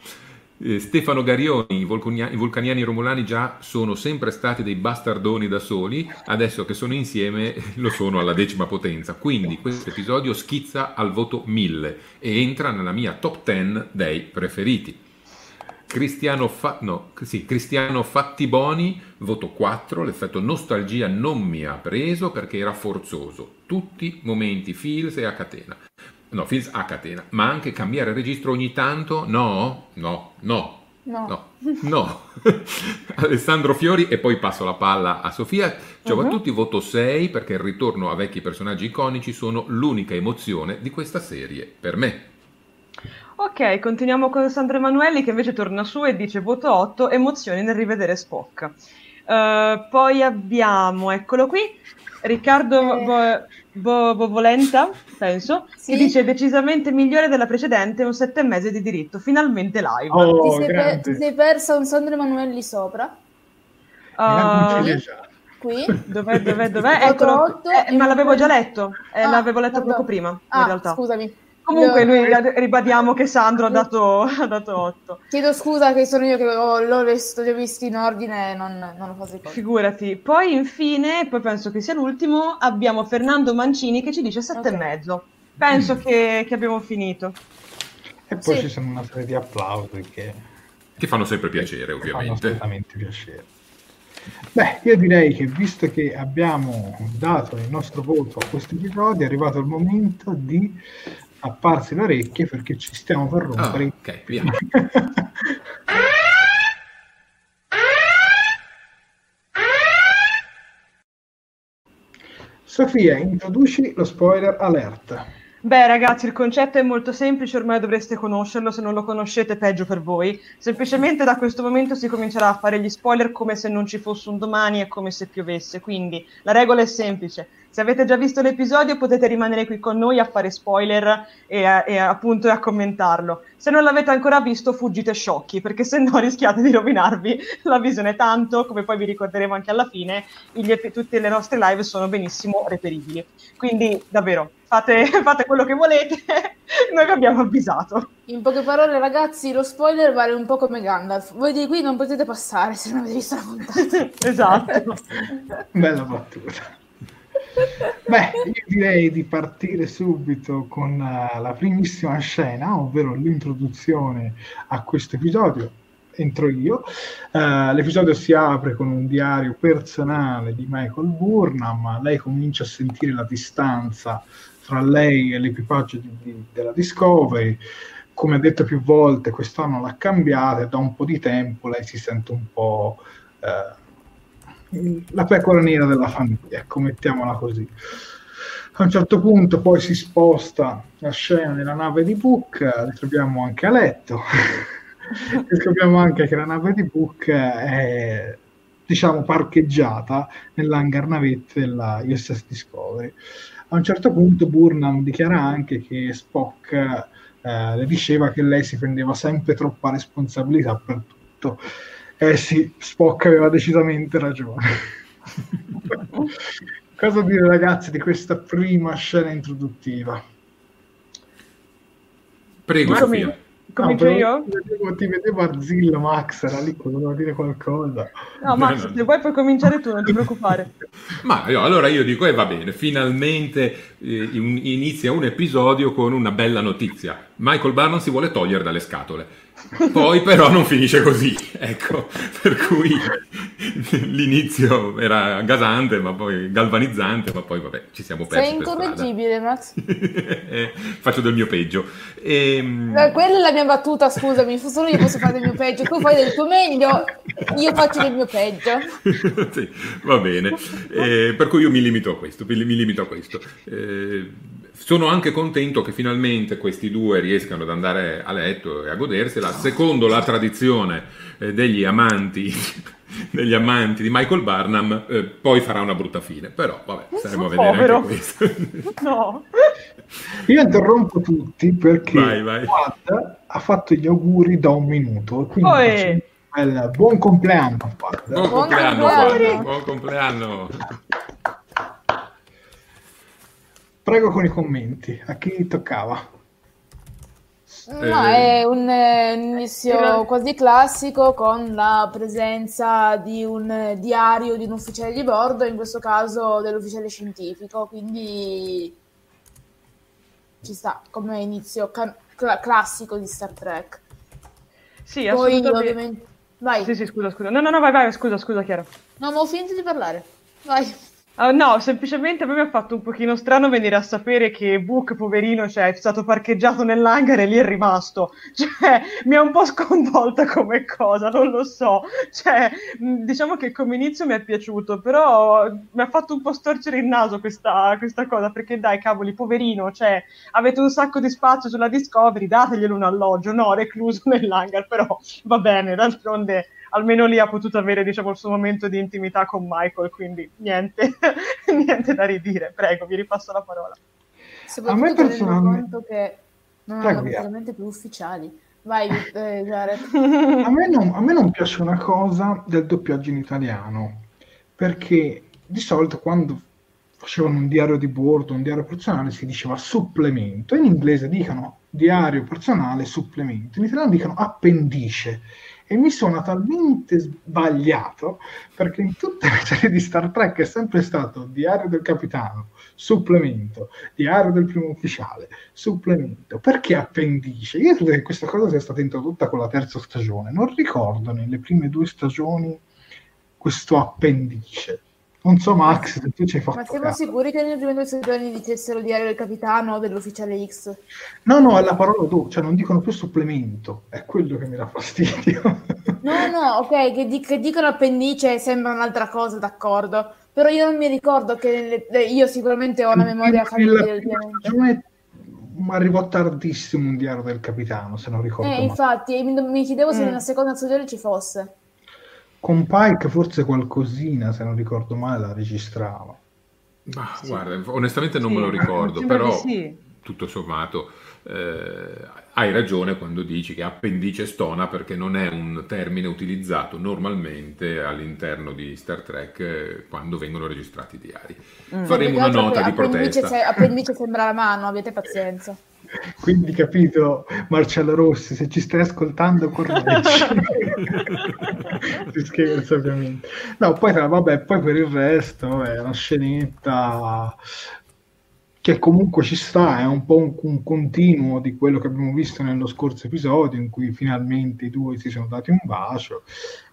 Eh, Stefano Garioni, i, vulcania- i vulcaniani romulani già sono sempre stati dei bastardoni da soli, adesso che sono insieme lo sono alla decima potenza, quindi questo episodio schizza al voto 1000 e entra nella mia top 10 dei preferiti. Cristiano, Fa- no, sì, Cristiano Fattiboni, voto 4, l'effetto nostalgia non mi ha preso perché era forzoso, tutti momenti feels e a catena no, Fins a catena, ma anche cambiare registro ogni tanto? No, no, no.
No.
no, no. Alessandro Fiori e poi passo la palla a Sofia. Ciao uh-huh. a tutti, voto 6 perché il ritorno a vecchi personaggi iconici sono l'unica emozione di questa serie per me.
Ok, continuiamo con Sandra Emanuelli che invece torna su e dice voto 8, emozioni nel rivedere Spock. Uh, poi abbiamo, eccolo qui, Riccardo
Eh.
Bo- Bo- Bovolenta, penso,
Sì?
che dice decisamente migliore della precedente, un sette e mezzo di diritto, finalmente live.
Oh,
ti, sei per- ti sei persa un Sandro Emanuelli sopra?
Uh.
Qui?
dov'è, dov'è, dov'è? Eccolo, Eh, ma l'avevo già letto, eh,
Ah,
l'avevo letto
pardon.
poco prima, in
Ah,
realtà.
scusami.
Comunque noi ribadiamo che Sandro ha dato, ha dato 8.
Chiedo scusa che sono io che ho, l'ho visto, li ho visti in ordine e non, non ho fatto conti.
Figurati. Poi infine, poi penso che sia l'ultimo, abbiamo Fernando Mancini che ci dice sette
Ok.
e mezzo. Penso che, che abbiamo finito.
E poi
Sì.
ci sono una serie di applausi che
Che fanno sempre piacere,
che fanno
ovviamente.
assolutamente piacere. Beh, io direi che visto che abbiamo dato il nostro voto a questo episodio, è arrivato il momento di apparsi le orecchie perché ci stiamo per
Ah,
rompere.
ok, via.
Sofia, introduci lo spoiler alert.
Beh, ragazzi, il concetto è molto semplice, ormai dovreste conoscerlo, se non lo conoscete peggio per voi. Semplicemente da questo momento si comincerà a fare gli spoiler come se non ci fosse un domani e come se piovesse. Quindi la regola è semplice. Se avete già visto l'episodio potete rimanere qui con noi a fare spoiler e, a- e appunto a commentarlo. Se non l'avete ancora visto fuggite sciocchi, perché se no rischiate di rovinarvi la visione tanto, come poi vi ricorderemo anche alla fine, gli epi- tutte le nostre live sono benissimo reperibili. Quindi davvero fate, fate quello che volete, noi vi abbiamo avvisato.
In poche parole, ragazzi, lo spoiler vale un po' come Gandalf. Voi di qui non potete passare se non avete visto la puntata.
esatto.
Bella battuta. Beh, io direi di partire subito con eh, la primissima scena, ovvero l'introduzione a questo episodio. Entro io. Eh, l'episodio si apre con un diario personale di Michael Burnham. Lei comincia a sentire la distanza tra lei e l'equipaggio di- di- della Discovery. Come ha detto più volte, quest'anno l'ha cambiata e da un po' di tempo lei si sente un po' eh, la pecora nera della famiglia, ecco, mettiamola così. A un certo punto poi si sposta la scena nella nave di Book, eh, ritroviamo anche a letto, e scopriamo anche che la nave di Book è diciamo parcheggiata nell'hangar navette della USS Discovery. A un certo punto Burnham dichiara anche che Spock eh, le diceva che lei si prendeva sempre troppa responsabilità per tutto. Eh sì, Spock aveva decisamente ragione. Cosa dire ragazzi di questa prima scena introduttiva?
Prego,
come-
Sofia.
Comincio
però
io?
Ti vedevo, ti vedevo Arzillo, Max era lì, voleva dire qualcosa.
No, Max,
No, no.
se vuoi puoi cominciare tu, non ti preoccupare.
Ma io- allora io dico, e va bene, finalmente eh, inizia un episodio con una bella notizia. Michael Barnum si vuole togliere dalle scatole. Poi però non finisce così, ecco, per cui l'inizio era gasante, ma poi galvanizzante, ma poi vabbè, ci siamo persi
Sei incorreggibile, Max.
Eh, Faccio del mio peggio. Ehm,
Eh, Quella è la mia battuta, scusami, solo io posso fare del mio peggio, tu fai del tuo meglio, io faccio del mio peggio.
sì, va bene. Eh, per cui io mi limito a questo. Mi mi limito a questo. Eh, sono anche contento che finalmente questi due riescano ad andare a letto e a godersela. Secondo la tradizione eh, degli amanti. Degli amanti di Michael Barnum, eh, poi farà una brutta fine. Però, vabbè, staremo a vedere
Povero.
anche questo.
No.
Io interrompo tutti perché
Vai, vai.
Fuad ha fatto gli auguri da un minuto. Quindi
Oe.
faccio il buon compleanno, Fuad.
Buon
Buon
compleanno,
compleanno.
Guarda, buon compleanno.
Prego con i commenti. A chi toccava?
No,
Eh,
è un, eh, inizio quasi classico con la presenza di un diario di un ufficiale di bordo, in questo caso dell'ufficiale scientifico, quindi ci sta come inizio ca- cla- classico di Star Trek.
Sì,
Poi
assolutamente.
ovviamente... Vai,
Sì, sì, scusa, scusa. No, no, no, vai, vai, scusa, scusa, Chiara.
no, ma ho finito di parlare. Vai.
Uh, no, semplicemente a me mi ha fatto un pochino strano venire a sapere che Book, poverino, cioè, è stato parcheggiato nell'hangar e lì è rimasto. Cioè, mi ha un po' sconvolta come cosa, non lo so. Cioè, diciamo che come inizio mi è piaciuto, però mi ha fatto un po' storcere il naso questa, questa cosa, perché dai, cavoli, poverino, cioè, avete un sacco di spazio sulla Discovery, dateglielo un alloggio, no, recluso nell'hangar, però va bene, d'altronde almeno lì ha potuto avere diciamo, il suo momento di intimità con Michael, quindi niente, niente da ridire. Prego, vi ripasso la parola.
A me personalmente...
che non Prego, hanno praticamente più ufficiali. Vai, eh,
a, me non, a me non piace una cosa del doppiaggio in italiano, perché di solito quando facevano un diario di bordo, un diario personale, si diceva supplemento. In inglese dicono diario personale, supplemento. In italiano dicono appendice e mi sono talmente sbagliato perché in tutte le serie di Star Trek è sempre stato diario del capitano, supplemento, diario del primo ufficiale, supplemento. Perché appendice? Io credo che questa cosa sia stata introdotta con la terza stagione. Non ricordo nelle prime due stagioni questo appendice. Non so, Max, se tu ci hai fatto.
Ma siamo caso. sicuri che nelle prime due stagioni dicessero diario del capitano o dell'ufficiale X?
No, no, è la parola tu, cioè non dicono più supplemento, è quello che mi dà fastidio.
No, no, ok, che, di- che dicono appendice sembra un'altra cosa, d'accordo. Però io non mi ricordo che nelle... io sicuramente ho una memoria familiare
del Ma arrivò tardissimo un diario del capitano, se non ricordo.
Eh, infatti, mi, mi chiedevo se mm. nella seconda stagione ci fosse.
Con Pike forse qualcosina, se non ricordo male, la registrava.
Ma sì. guarda, onestamente non sì, me lo ricordo, però sì. tutto sommato eh, hai ragione quando dici che appendice stona perché non è un termine utilizzato normalmente all'interno di Star Trek eh, quando vengono registrati i diari. Mm. Faremo una nota di protesta.
Se, appendice sembra la mano, avete pazienza.
Quindi capito, Marcello Rossi, se ci stai ascoltando, correggi. si scherza ovviamente. No, poi, vabbè, poi per il resto è una scenetta che comunque ci sta, è un po' un, un, continuo di quello che abbiamo visto nello scorso episodio in cui finalmente i due si sono dati un bacio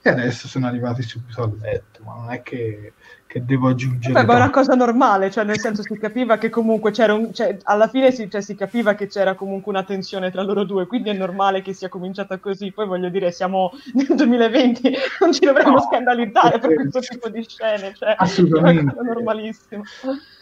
e adesso sono arrivati subito a letto, ma non è che che devo aggiungere.
Beh, ma è una cosa normale, cioè nel senso si capiva che comunque c'era un, cioè, alla fine si, cioè, si, capiva che c'era comunque una tensione tra loro due, quindi è normale che sia cominciata così. Poi voglio dire, siamo nel 2020, non ci dovremmo no, scandalizzare per questo tipo di scene, cioè
assolutamente.
è normalissimo.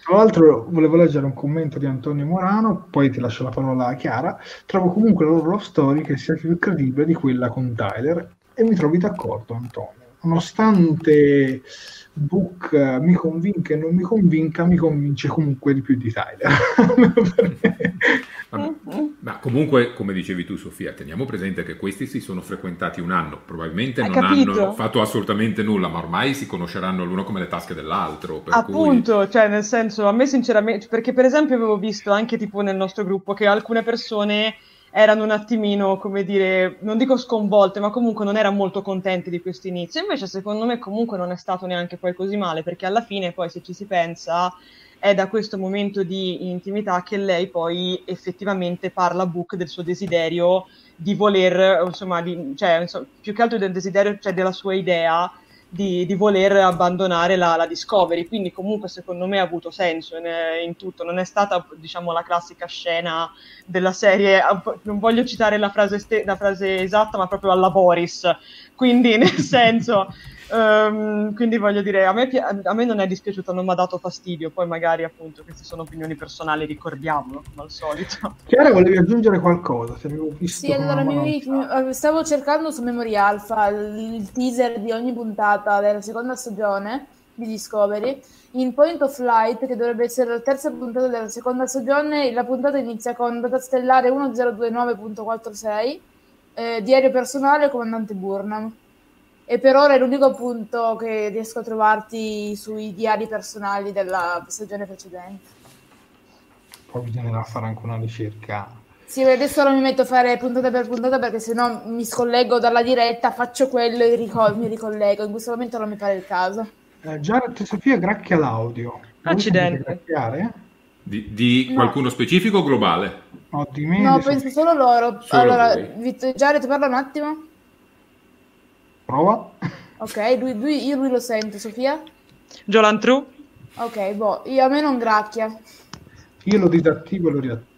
Tra l'altro volevo leggere un commento di Antonio Morano, poi ti lascio la parola a Chiara. Trovo comunque la loro love story che sia più credibile di quella con Tyler e mi trovi d'accordo Antonio. Nonostante Book uh, mi convinca e non mi convinca, mi convince comunque di più di Tyler.
ma comunque, come dicevi tu, Sofia, teniamo presente che questi si sono frequentati un anno, probabilmente
Hai
non
capito?
hanno fatto assolutamente nulla, ma ormai si conosceranno l'uno come le tasche dell'altro.
Appunto,
cui...
cioè, nel senso, a me sinceramente, perché per esempio avevo visto anche tipo nel nostro gruppo che alcune persone erano un attimino, come dire, non dico sconvolte, ma comunque non erano molto contenti di questo inizio. Invece, secondo me, comunque non è stato neanche poi così male, perché alla fine, poi, se ci si pensa, è da questo momento di intimità che lei poi effettivamente parla a Book del suo desiderio di voler, insomma, di, cioè, insomma, più che altro del desiderio, cioè della sua idea di, di voler abbandonare la, la, Discovery, quindi comunque secondo me ha avuto senso in, in, tutto, non è stata diciamo la classica scena della serie, non voglio citare la frase, la frase esatta, ma proprio alla Boris, quindi nel senso Um, quindi voglio dire, a me, a me, non è dispiaciuto, non mi ha dato fastidio, poi magari appunto queste sono opinioni personali, ricordiamolo come al solito.
Chiara, volevi aggiungere qualcosa? Se avevo visto
sì, allora mi, mi, stavo cercando su Memory Alpha il, il teaser di ogni puntata della seconda stagione di Discovery. In Point of Light, che dovrebbe essere la terza puntata della seconda stagione, la puntata inizia con data stellare 1029.46, eh, diario personale comandante Burnham e per ora è l'unico punto che riesco a trovarti sui diari personali della stagione precedente.
Poi bisognerà fare anche una ricerca.
Sì, adesso non mi metto a fare puntata per puntata perché sennò mi scollego dalla diretta, faccio quello e ricol- mi ricollego. In questo momento non mi pare il caso.
Eh, Jared e Sofia gracchia l'audio.
Accidenti.
Di, di qualcuno specifico o globale?
No.
No, penso solo loro. Solo allora, Jared, parla un attimo.
Prova.
Ok, lui, lui, io lui lo sento, Sofia?
Jolan True.
Ok, boh, io, a me non gracchia.
Io lo disattivo e lo riattivo.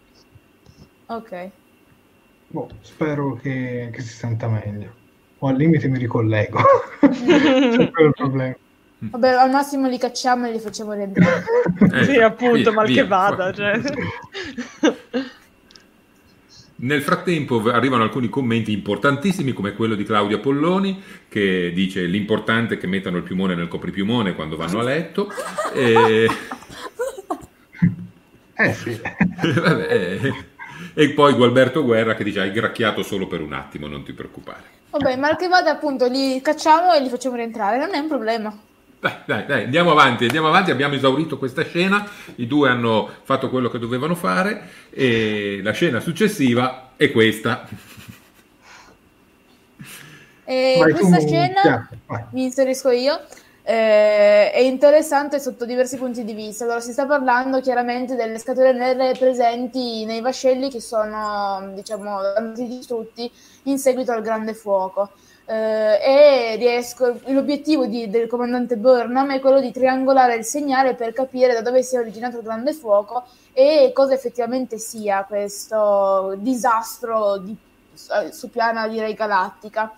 Ok.
Boh, spero che, che si senta meglio. O al limite mi ricollego. C'è quello il problema.
Vabbè, al massimo li cacciamo e li facciamo rientrare.
Eh,
sì, appunto,
via,
mal
via.
che vada. Cioè.
Nel frattempo arrivano alcuni commenti importantissimi come quello di Claudia Polloni che dice l'importante è che mettano il piumone nel copripiumone quando vanno a letto e,
Eh sì.
vabbè, eh, e poi Gualberto Guerra che dice hai gracchiato solo per un attimo non ti preoccupare
Vabbè, mal che vada, appunto, li cacciamo e li facciamo rientrare, non è un problema.
Dai, dai, dai, andiamo avanti, andiamo avanti, abbiamo esaurito questa scena, i due hanno fatto quello che dovevano fare e la scena successiva è questa.
E
Vai
questa
tu,
scena, mi inserisco io, eh, è interessante sotto diversi punti di vista. Allora, si sta parlando chiaramente delle scatole nere presenti nei vascelli che sono, diciamo, distrutti in seguito al grande fuoco. Eh, e riesco, l'obiettivo di- del comandante Burnham è quello di triangolare il segnale per capire da dove sia originato il grande fuoco e cosa effettivamente sia questo disastro di, su piana direi galattica.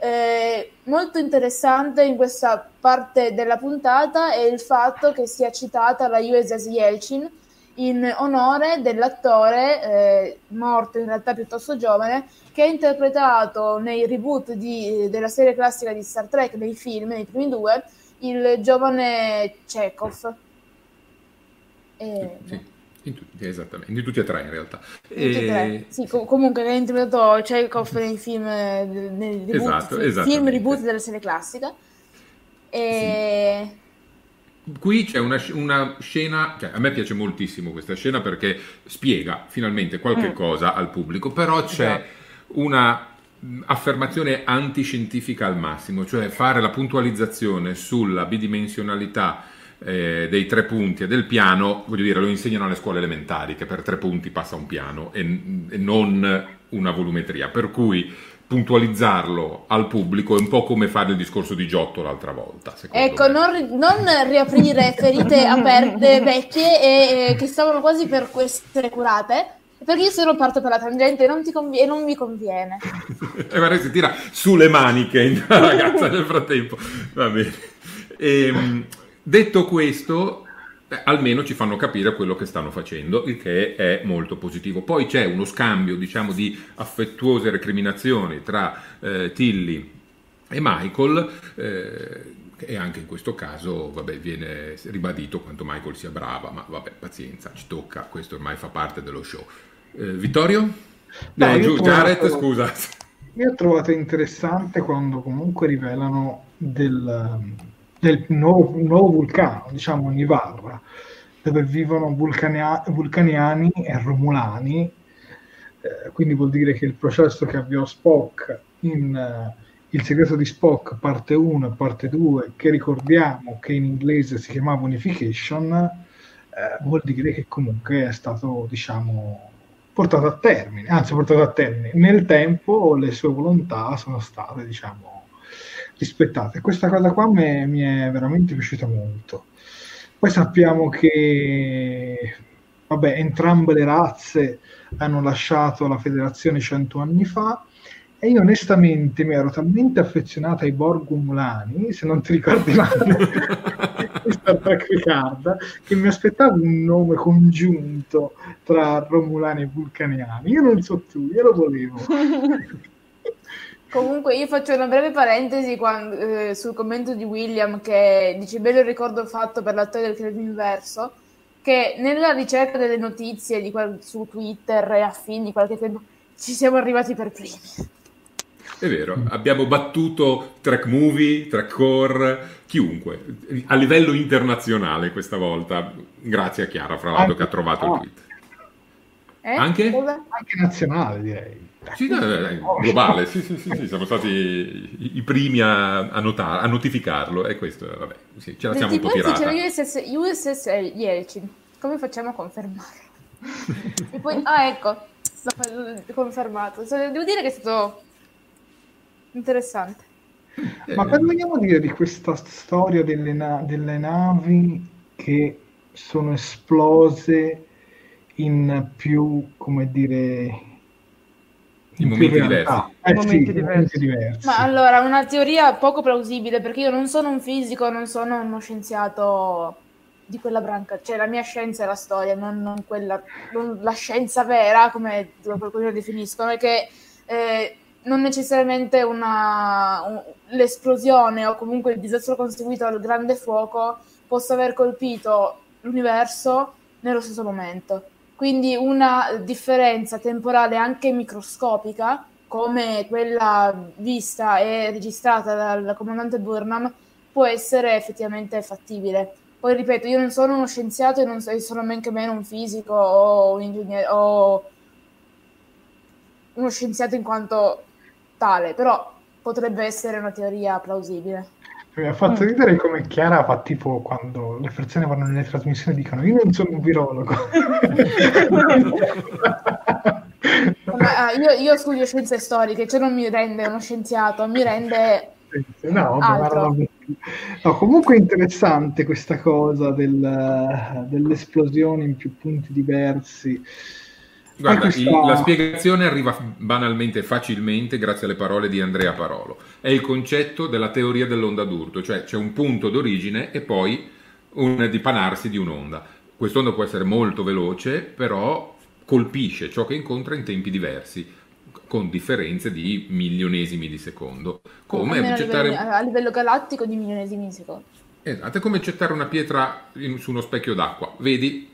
Eh, molto interessante in questa parte della puntata è il fatto che sia citata la USS Yelchin in onore dell'attore eh, morto in realtà piuttosto giovane che ha interpretato nei reboot di- della serie classica di Star Trek, nei film, nei primi due, il giovane Chekhov. E-
Sì, in tutti, esattamente, in tutti e tre in realtà.
tutti e tre. Sì, co- comunque che ha interpretato Chekhov nei film, eh, nei reboot,
Esatto,
fi-
esattamente.
film reboot della serie classica. E...
Qui c'è una, una scena, che a me piace moltissimo questa scena perché spiega finalmente qualche
Mm.
cosa al pubblico, però c'è
Esatto.
Una mh, affermazione antiscientifica al massimo, cioè fare la puntualizzazione sulla bidimensionalità eh, dei tre punti e del piano, voglio dire, lo insegnano alle scuole elementari che per tre punti passa un piano e, e non una volumetria, per cui puntualizzarlo al pubblico è un po' come fare il discorso di Giotto l'altra volta.
Ecco, non, non riaprire ferite aperte vecchie e, e che stavano quasi per essere curate, perché io se no parto per la tangente e non, ti convi- e non mi conviene.
e guarda si tira sulle maniche la ragazza nel frattempo. Va bene. Ehm, detto questo, eh, almeno ci fanno capire quello che stanno facendo, il che è molto positivo. Poi c'è uno scambio, diciamo, di affettuose recriminazioni tra eh, Tilly e Michael. eh, e anche in questo caso vabbè, viene ribadito quanto Michael sia brava, ma vabbè, pazienza, ci tocca, questo ormai fa parte dello show. Eh, Vittorio?
No,
No, giù, Jared,
trovato-
scusa.
Io ho trovato interessante quando comunque rivelano del, del nuovo, nuovo vulcano, diciamo Nivarra, dove vivono vulcania- vulcaniani e romulani. Eh, quindi vuol dire che il processo che avviò Spock in eh, Il segreto di Spock, parte 1 e parte 2, che ricordiamo che in inglese si chiamava Unification, eh, vuol dire che comunque è stato, diciamo, portato a termine, anzi portato a termine. Nel tempo le sue volontà sono state, diciamo, rispettate. Questa cosa qua me- mi è veramente piaciuta molto. Poi sappiamo che, vabbè, entrambe le razze hanno lasciato la federazione cento anni fa e io onestamente mi ero talmente affezionata ai Borg Umulani, se non ti ricordi male, di Star Trek Picard, che mi aspettavo un nome congiunto tra Romulani e Vulcaniani. Io non so tu, io lo volevo.
Comunque io faccio una breve parentesi quan- eh, sul commento di William che dice bello il ricordo fatto per l'attore del credo inverso che nella ricerca delle notizie di qual- su Twitter e affini di qualche tempo ci siamo arrivati per primi.
È vero, abbiamo battuto track movie, track core, chiunque, a livello internazionale questa volta, grazie a Chiara, fra l'altro, che ha trovato il tweet.
Eh?
Anche?
Anche nazionale, direi.
Sì, no, no, no, globale, sì, sì, sì, sì, siamo stati i, primi a, a notare- a notificarlo e questo, vabbè, sì, ce la siamo un po' tirata.
USS, USS Yelchin. Come facciamo a confermarlo? e poi, ah, ecco, confermato. So- Devo dire che è stato interessante.
Ma cosa vogliamo dire di questa storia delle, na- delle navi che sono esplose in più, come dire,
in, in momenti diversi.
Eh,
momenti,
sì,
diversi.
momenti diversi.
Ma allora, una teoria poco plausibile, perché io non sono un fisico, non sono uno scienziato di quella branca, cioè la mia scienza è la storia, non, non quella, non la scienza vera, come qualcuno la definiscono, è che eh, non necessariamente una, un, l'esplosione o comunque il disastro conseguito dal grande fuoco possa aver colpito l'universo nello stesso momento. Quindi una differenza temporale anche microscopica, come quella vista e registrata dal comandante Burnham, può essere effettivamente fattibile. Poi ripeto, io non sono uno scienziato e non sono neanche meno un fisico o un ingegnere o uno scienziato in quanto tale, però potrebbe essere una teoria plausibile.
Mi ha fatto ridere come Chiara fa tipo quando le persone vanno nelle trasmissioni e dicono io non sono un virologo.
Ma, io, io, studio scienze storiche, cioè non mi rende uno scienziato, mi rende
no, altro. No, comunque è interessante questa cosa del, dell'esplosione in più punti diversi.
Guarda, questa... il, la spiegazione arriva banalmente, facilmente, grazie alle parole di Andrea Parolo. È il concetto della teoria dell'onda d'urto, cioè c'è un punto d'origine e poi un dipanarsi di un'onda. Quest'onda può essere molto veloce, però colpisce ciò che incontra in tempi diversi, con differenze di milionesimi di secondo.
Come a, gettare... livello, a livello galattico di milionesimi di secondo.
Esatto, è come gettare una pietra in, su uno specchio d'acqua. Vedi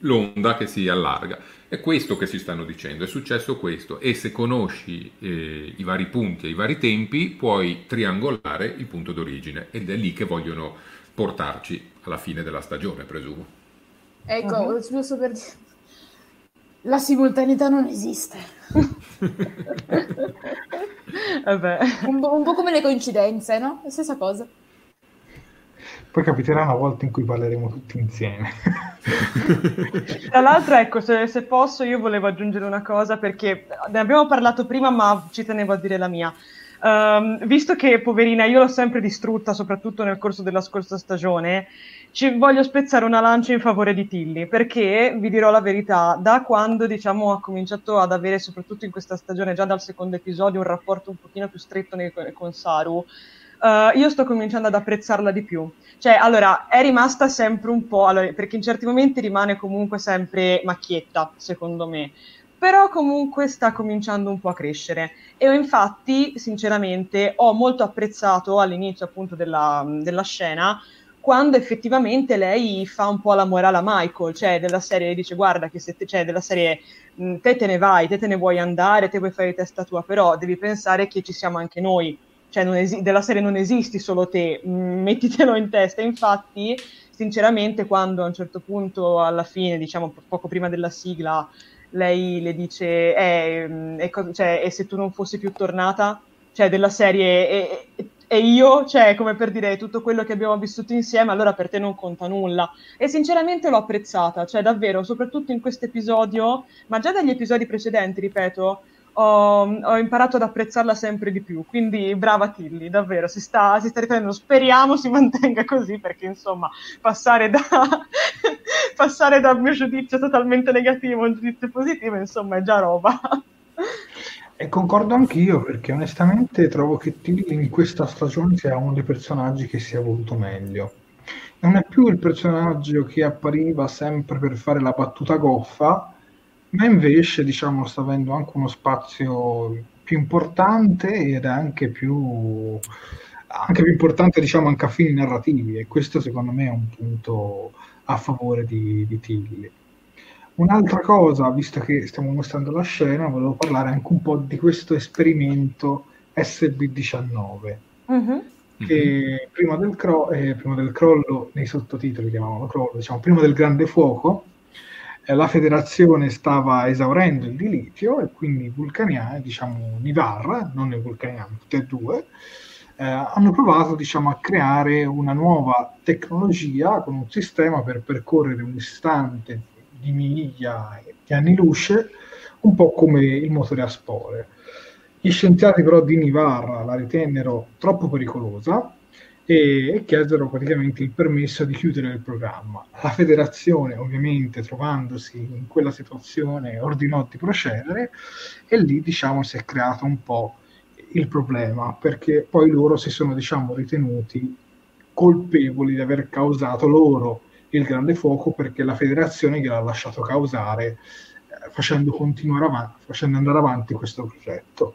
l'onda che si allarga. È questo che si stanno dicendo, è successo questo e se conosci eh, i vari punti e i vari tempi puoi triangolare il punto d'origine ed è lì che vogliono portarci alla fine della stagione, presumo.
Ecco, uh-huh. giusto per dire, la simultaneità non esiste. un, po', un po' come le coincidenze, no? La stessa cosa.
Poi capiterà una volta in cui parleremo tutti insieme.
Tra l'altro, ecco, se, se, posso, io volevo aggiungere una cosa perché ne abbiamo parlato prima, ma ci tenevo a dire la mia. Um, visto che, poverina, io l'ho sempre distrutta, soprattutto nel corso della scorsa stagione, ci voglio spezzare una lancia in favore di Tilly, perché vi dirò la verità, da quando diciamo, ha cominciato ad avere, soprattutto in questa stagione, già dal secondo episodio, un rapporto un pochino più stretto nei, con Saru, uh, io sto cominciando ad apprezzarla di più. Cioè, allora, è rimasta sempre un po', allora, perché in certi momenti rimane comunque sempre macchietta, secondo me, però comunque sta cominciando un po' a crescere. E infatti, sinceramente, ho molto apprezzato all'inizio appunto della, della scena quando effettivamente lei fa un po' l'amore alla Michael, cioè della serie dice guarda che se te, cioè della serie te te ne vai, te te ne vuoi andare, te vuoi fare testa tua, però devi pensare che ci siamo anche noi, cioè esi- della serie non esisti solo te, mm, mettitelo in testa. Infatti, sinceramente, quando a un certo punto, alla fine, diciamo poco prima della sigla, lei le dice, eh, mm, e, cioè, e se tu non fossi più tornata, cioè della serie, e, e io, cioè, come per dire, tutto quello che abbiamo vissuto insieme, allora per te non conta nulla. E sinceramente l'ho apprezzata, cioè davvero, soprattutto in questo episodio, ma già dagli episodi precedenti, ripeto, ho, ho, imparato ad apprezzarla sempre di più. Quindi brava Tilly, davvero, si sta, si sta riprendendo. Speriamo si mantenga così perché insomma passare da, passare da mio giudizio totalmente negativo a un giudizio positivo, insomma, è già roba.
E concordo anch'io perché onestamente trovo che Tilly in questa stagione sia uno dei personaggi che si è voluto meglio. Non è più il personaggio che appariva sempre per fare la battuta goffa, ma invece diciamo sta avendo anche uno spazio più importante ed anche più, anche più importante diciamo anche a fini narrativi e questo secondo me è un punto a favore di, di Tilly. Un'altra cosa, visto che stiamo mostrando la scena, volevo parlare anche un po' di questo esperimento SB19 uh-huh. che prima del, cro- eh, prima del, crollo, nei sottotitoli chiamavano crollo, diciamo prima del grande fuoco, eh, la federazione stava esaurendo il dilitio e quindi i vulcaniani, diciamo Nivar, non i vulcaniani, tutti e due, eh, hanno provato diciamo, a creare una nuova tecnologia con un sistema per percorrere un istante di miglia di anni luce, un po' come il motore a spore. Gli scienziati però di Nivar la ritennero troppo pericolosa e chiesero praticamente il permesso di chiudere il programma. La federazione, ovviamente, trovandosi in quella situazione, ordinò di procedere e lì, diciamo, si è creato un po' il problema, perché poi loro si sono, diciamo, ritenuti colpevoli di aver causato loro il grande fuoco perché la federazione gliel'ha lasciato causare eh, facendo continuare avanti, facendo andare avanti questo progetto.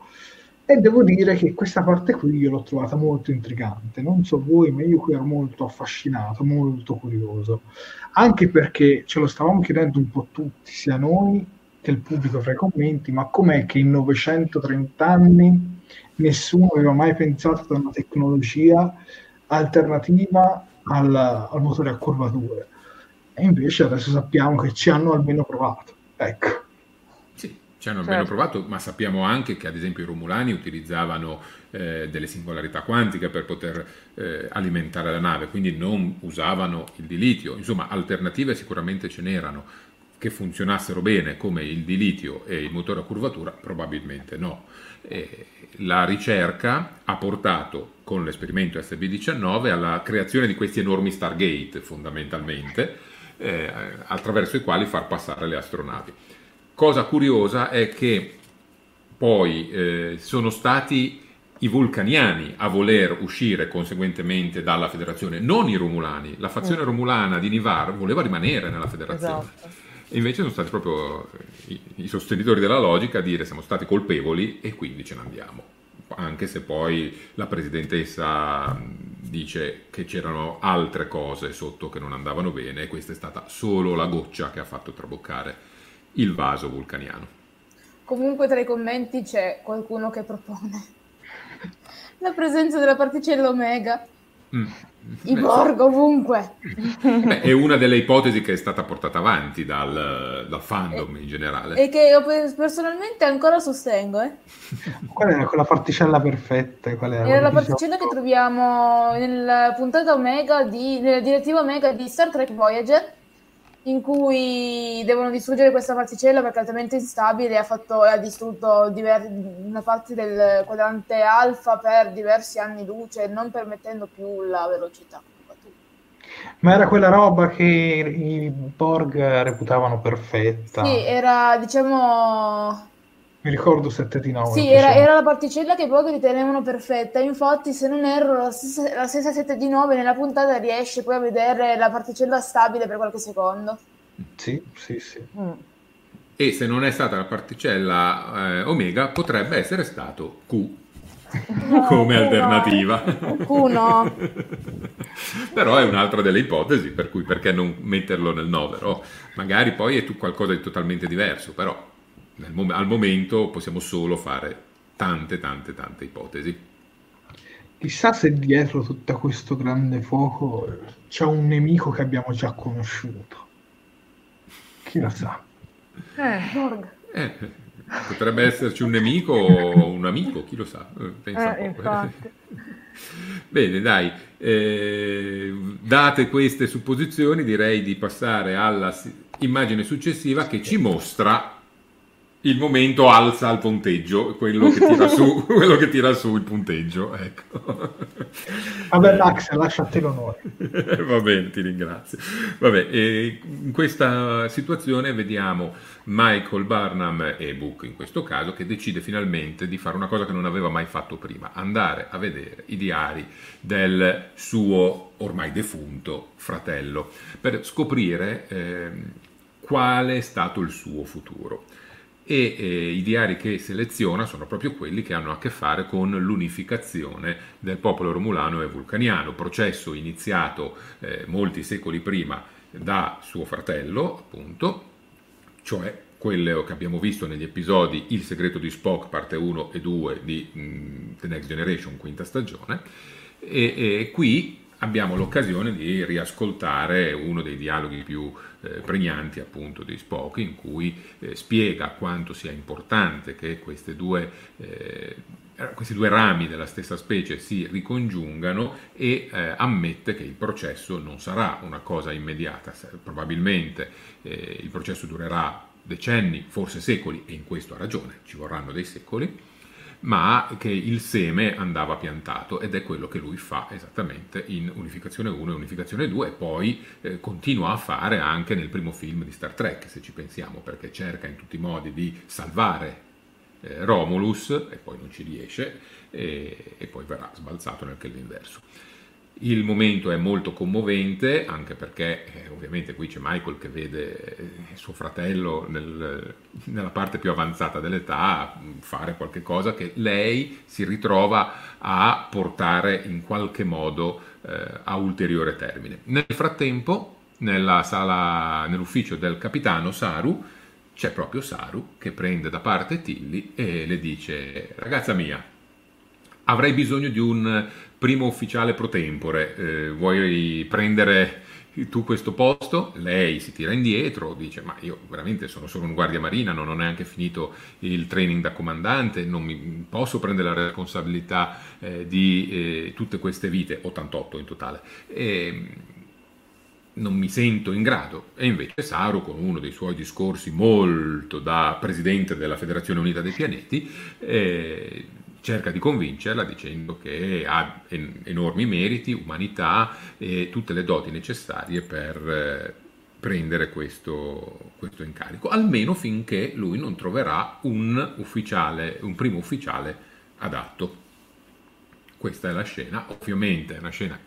E devo dire che questa parte qui io l'ho trovata molto intrigante. Non so voi, ma io qui ero molto affascinato, molto curioso. Anche perché ce lo stavamo chiedendo un po' tutti, sia noi che il pubblico fra i commenti, ma com'è che in 930 anni nessuno aveva mai pensato ad una tecnologia alternativa al, al motore a curvature? E invece adesso sappiamo che ci hanno almeno provato. Ecco.
Ci hanno almeno certo. provato, ma sappiamo anche che ad esempio i Romulani utilizzavano eh, delle singolarità quantiche per poter eh, alimentare la nave, quindi non usavano il di litio. Insomma, alternative sicuramente ce n'erano. Che funzionassero bene come il di litio e il motore a curvatura? Probabilmente no. Eh, la ricerca ha portato con l'esperimento SB19 alla creazione di questi enormi Stargate, fondamentalmente, eh, attraverso i quali far passare le astronavi. Cosa curiosa è che poi eh, sono stati i vulcaniani a voler uscire conseguentemente dalla federazione, non i romulani. La fazione mm. romulana di Nivar voleva rimanere nella federazione. Esatto. E invece sono stati proprio i, i, sostenitori della logica a dire siamo stati colpevoli e quindi ce ne andiamo. Anche se poi la presidentessa dice che c'erano altre cose sotto che non andavano bene e questa è stata solo la goccia che ha fatto traboccare il vaso vulcaniano.
Comunque tra i commenti c'è qualcuno che propone la presenza della particella omega. Mm. I Borg ovunque.
Beh, è una delle ipotesi che è stata portata avanti dal, dal fandom e, in generale.
E che io personalmente ancora sostengo. Eh.
Qual era quella particella perfetta? Qual
era, era la particella che troviamo nella puntata Omega, di, nella direttiva Omega di Star Trek Voyager in cui devono distruggere questa particella perché è altamente instabile ha, fatto, ha distrutto diver- una parte del quadrante alfa per diversi anni luce, non permettendo più la velocità.
Ma era quella roba che i Borg reputavano perfetta.
Sì, era diciamo
mi ricordo 7 di 9.
Sì, era, era, la particella che i Borg ritenevano perfetta. Infatti, se non erro, la stessa, la stessa 7 di 9 nella puntata riesce poi a vedere la particella stabile per qualche secondo.
Sì, sì, sì. Mm.
E se non è stata la particella eh, omega, potrebbe essere stato Q no, come Q alternativa.
No. Q no.
Però è un'altra delle ipotesi, per cui perché non metterlo nel novero? Magari poi è qualcosa di totalmente diverso, però mom- al momento possiamo solo fare tante, tante, tante ipotesi.
Chissà se dietro tutto questo grande fuoco c'è un nemico che abbiamo già conosciuto. Chi lo sa?
Eh, eh,
potrebbe esserci un nemico o un amico, chi lo sa. Eh, pensa
eh, un po'.
Bene, dai, eh, date queste supposizioni, direi di passare alla immagine successiva che ci mostra il momento alza il punteggio, quello che tira su, quello che tira su il punteggio. Ecco.
Vabbè, Max, lasciate l'onore.
Va bene, ti ringrazio. Vabbè, in questa situazione vediamo Michael Barnum e Book in questo caso che decide finalmente di fare una cosa che non aveva mai fatto prima, andare a vedere i diari del suo ormai defunto fratello per scoprire eh, quale è stato il suo futuro e eh, i diari che seleziona sono proprio quelli che hanno a che fare con l'unificazione del popolo romulano e vulcaniano, processo iniziato eh, molti secoli prima da suo fratello, appunto, cioè quello che abbiamo visto negli episodi Il segreto di Spock, parte 1 e 2 di mh, mm, The Next Generation, quinta stagione, e, e qui abbiamo l'occasione di riascoltare uno dei dialoghi più pregnanti appunto di Spock in cui eh, spiega quanto sia importante che due, eh, questi due rami della stessa specie si ricongiungano e eh, ammette che il processo non sarà una cosa immediata, probabilmente eh, il processo durerà decenni, forse secoli, e in questo ha ragione, ci vorranno dei secoli, ma che il seme andava piantato ed è quello che lui fa esattamente in Unificazione 1 e Unificazione 2 e poi eh, continua a fare anche nel primo film di Star Trek, se ci pensiamo, perché cerca in tutti i modi di salvare eh, Romulus e poi non ci riesce e, e poi verrà sbalzato nel inverso. Il momento è molto commovente, anche perché eh, ovviamente qui c'è Michael che vede eh, suo fratello nel, nella parte più avanzata dell'età fare qualche cosa che lei si ritrova a portare in qualche modo eh, a ulteriore termine. Nel frattempo, sala, nell'ufficio del capitano Saru, c'è proprio Saru che prende da parte Tilly e le dice ragazza mia, avrei bisogno di un primo ufficiale pro tempore, eh, vuoi prendere tu questo posto? Lei si tira indietro, dice ma io veramente sono solo un guardia marina, non ho neanche finito il training da comandante, non mi posso prendere la responsabilità eh, di eh, tutte queste vite, 88 in totale. E, non mi sento in grado. E invece Saru, con uno dei suoi discorsi molto da presidente della Federazione Unita dei Pianeti, eh, cerca di convincerla dicendo che ha en- enormi meriti, umanità e tutte le doti necessarie per eh, prendere questo, questo, incarico, almeno finché lui non troverà un ufficiale, un primo ufficiale adatto. Questa è la scena, ovviamente è una scena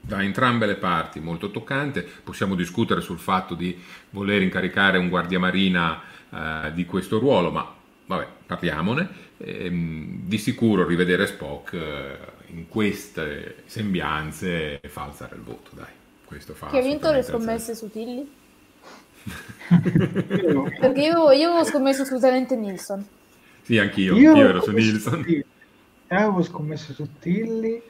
da entrambe le parti molto toccante, possiamo discutere sul fatto di voler incaricare un guardiamarina eh, di questo ruolo, ma vabbè, parliamone. Ehm, di sicuro rivedere Spock eh, in queste sembianze fa alzare il voto, dai. Questo fa
Chi ha vinto le scommesse su Tilly? Perché io, io, avevo scommesso su Tenente Nilsson.
Sì, anch'io, io, anch'io ero su Nilsson.
Io avevo scommesso su Tilly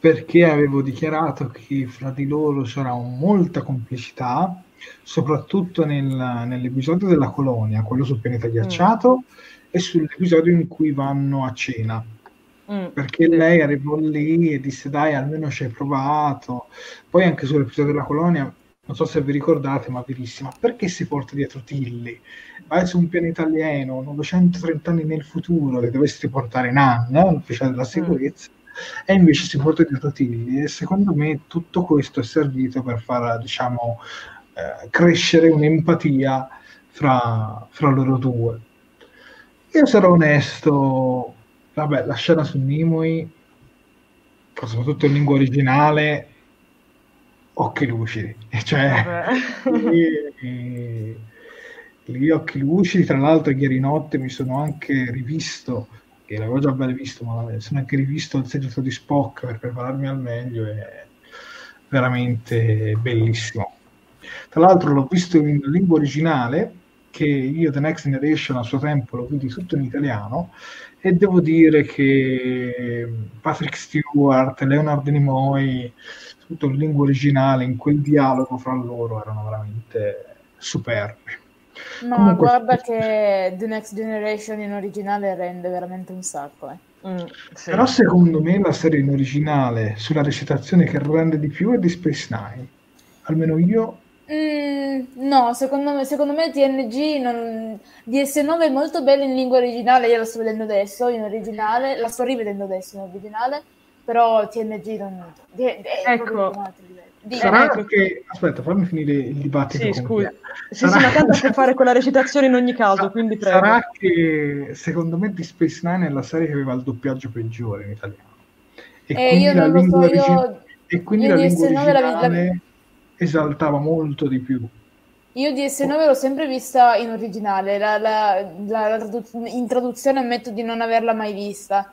perché avevo dichiarato che fra di loro c'era molta complicità, soprattutto nel, nell'episodio della colonia, quello sul pianeta ghiacciato, mm e sull'episodio in cui vanno a cena. Mm. Perché lei arrivò lì e disse dai almeno ci hai provato. Poi anche sull'episodio della colonia, non so se vi ricordate, ma verissima, perché si porta dietro Tilly? Vai su un pianeta alieno, 930 anni nel futuro, che dovresti portare Nan, l'ufficiale della mm. sicurezza, mm. e invece si porta dietro Tilly. E secondo me tutto questo è servito per far, diciamo, eh, crescere un'empatia fra, fra loro due io sarò onesto, vabbè, la scena su Nimue, soprattutto in lingua originale, occhi lucidi. Cioè, lì, lì, occhi lucidi, tra l'altro ieri notte mi sono anche rivisto, che l'avevo già ben visto, ma sono anche rivisto il segreto di Spock per prepararmi al meglio, è veramente bellissimo. Tra l'altro l'ho visto in lingua originale che io The Next Generation a suo tempo lo vidi tutto in italiano e devo dire che Patrick Stewart, Leonard Nimoy, tutto in lingua originale, in quel dialogo fra loro erano veramente superbi.
Ma Comunque, guarda che The Next Generation in originale rende veramente un sacco. Eh.
Mm, sì. Però secondo me la serie in originale sulla recitazione che rende di più è di Space Nine. Almeno io
Mm, no, secondo me, secondo me TNG non... DS9 è molto bello in lingua originale, io la sto vedendo adesso in originale, la sto rivedendo adesso in originale, però TNG non... È,
è ecco.
Sarà ecco. che... Aspetta, fammi finire il dibattito.
Sì, scusa. Sì, Sarà... sì, ma tanto a fare con la recitazione in ogni caso, Sa- quindi prego.
Sarà che secondo me di Space Nine è la serie che aveva il doppiaggio peggiore in italiano.
E eh, io non lo so, origin... io...
E quindi io la lingua originale... La, la esaltava molto di più.
Io DS9 l'ho sempre vista in originale, la, la, la, la in traduzione ammetto di non averla mai vista.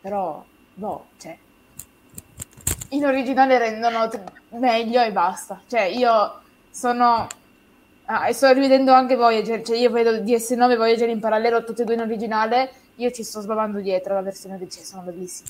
Però, boh, cioè, in originale rendono t- meglio e basta. Cioè, io sono... Ah, e sto rivedendo anche Voyager, cioè io vedo DS9 e Voyager in parallelo, tutte e due in originale, io ci sto sbavando dietro la versione che c'è, sono bellissime.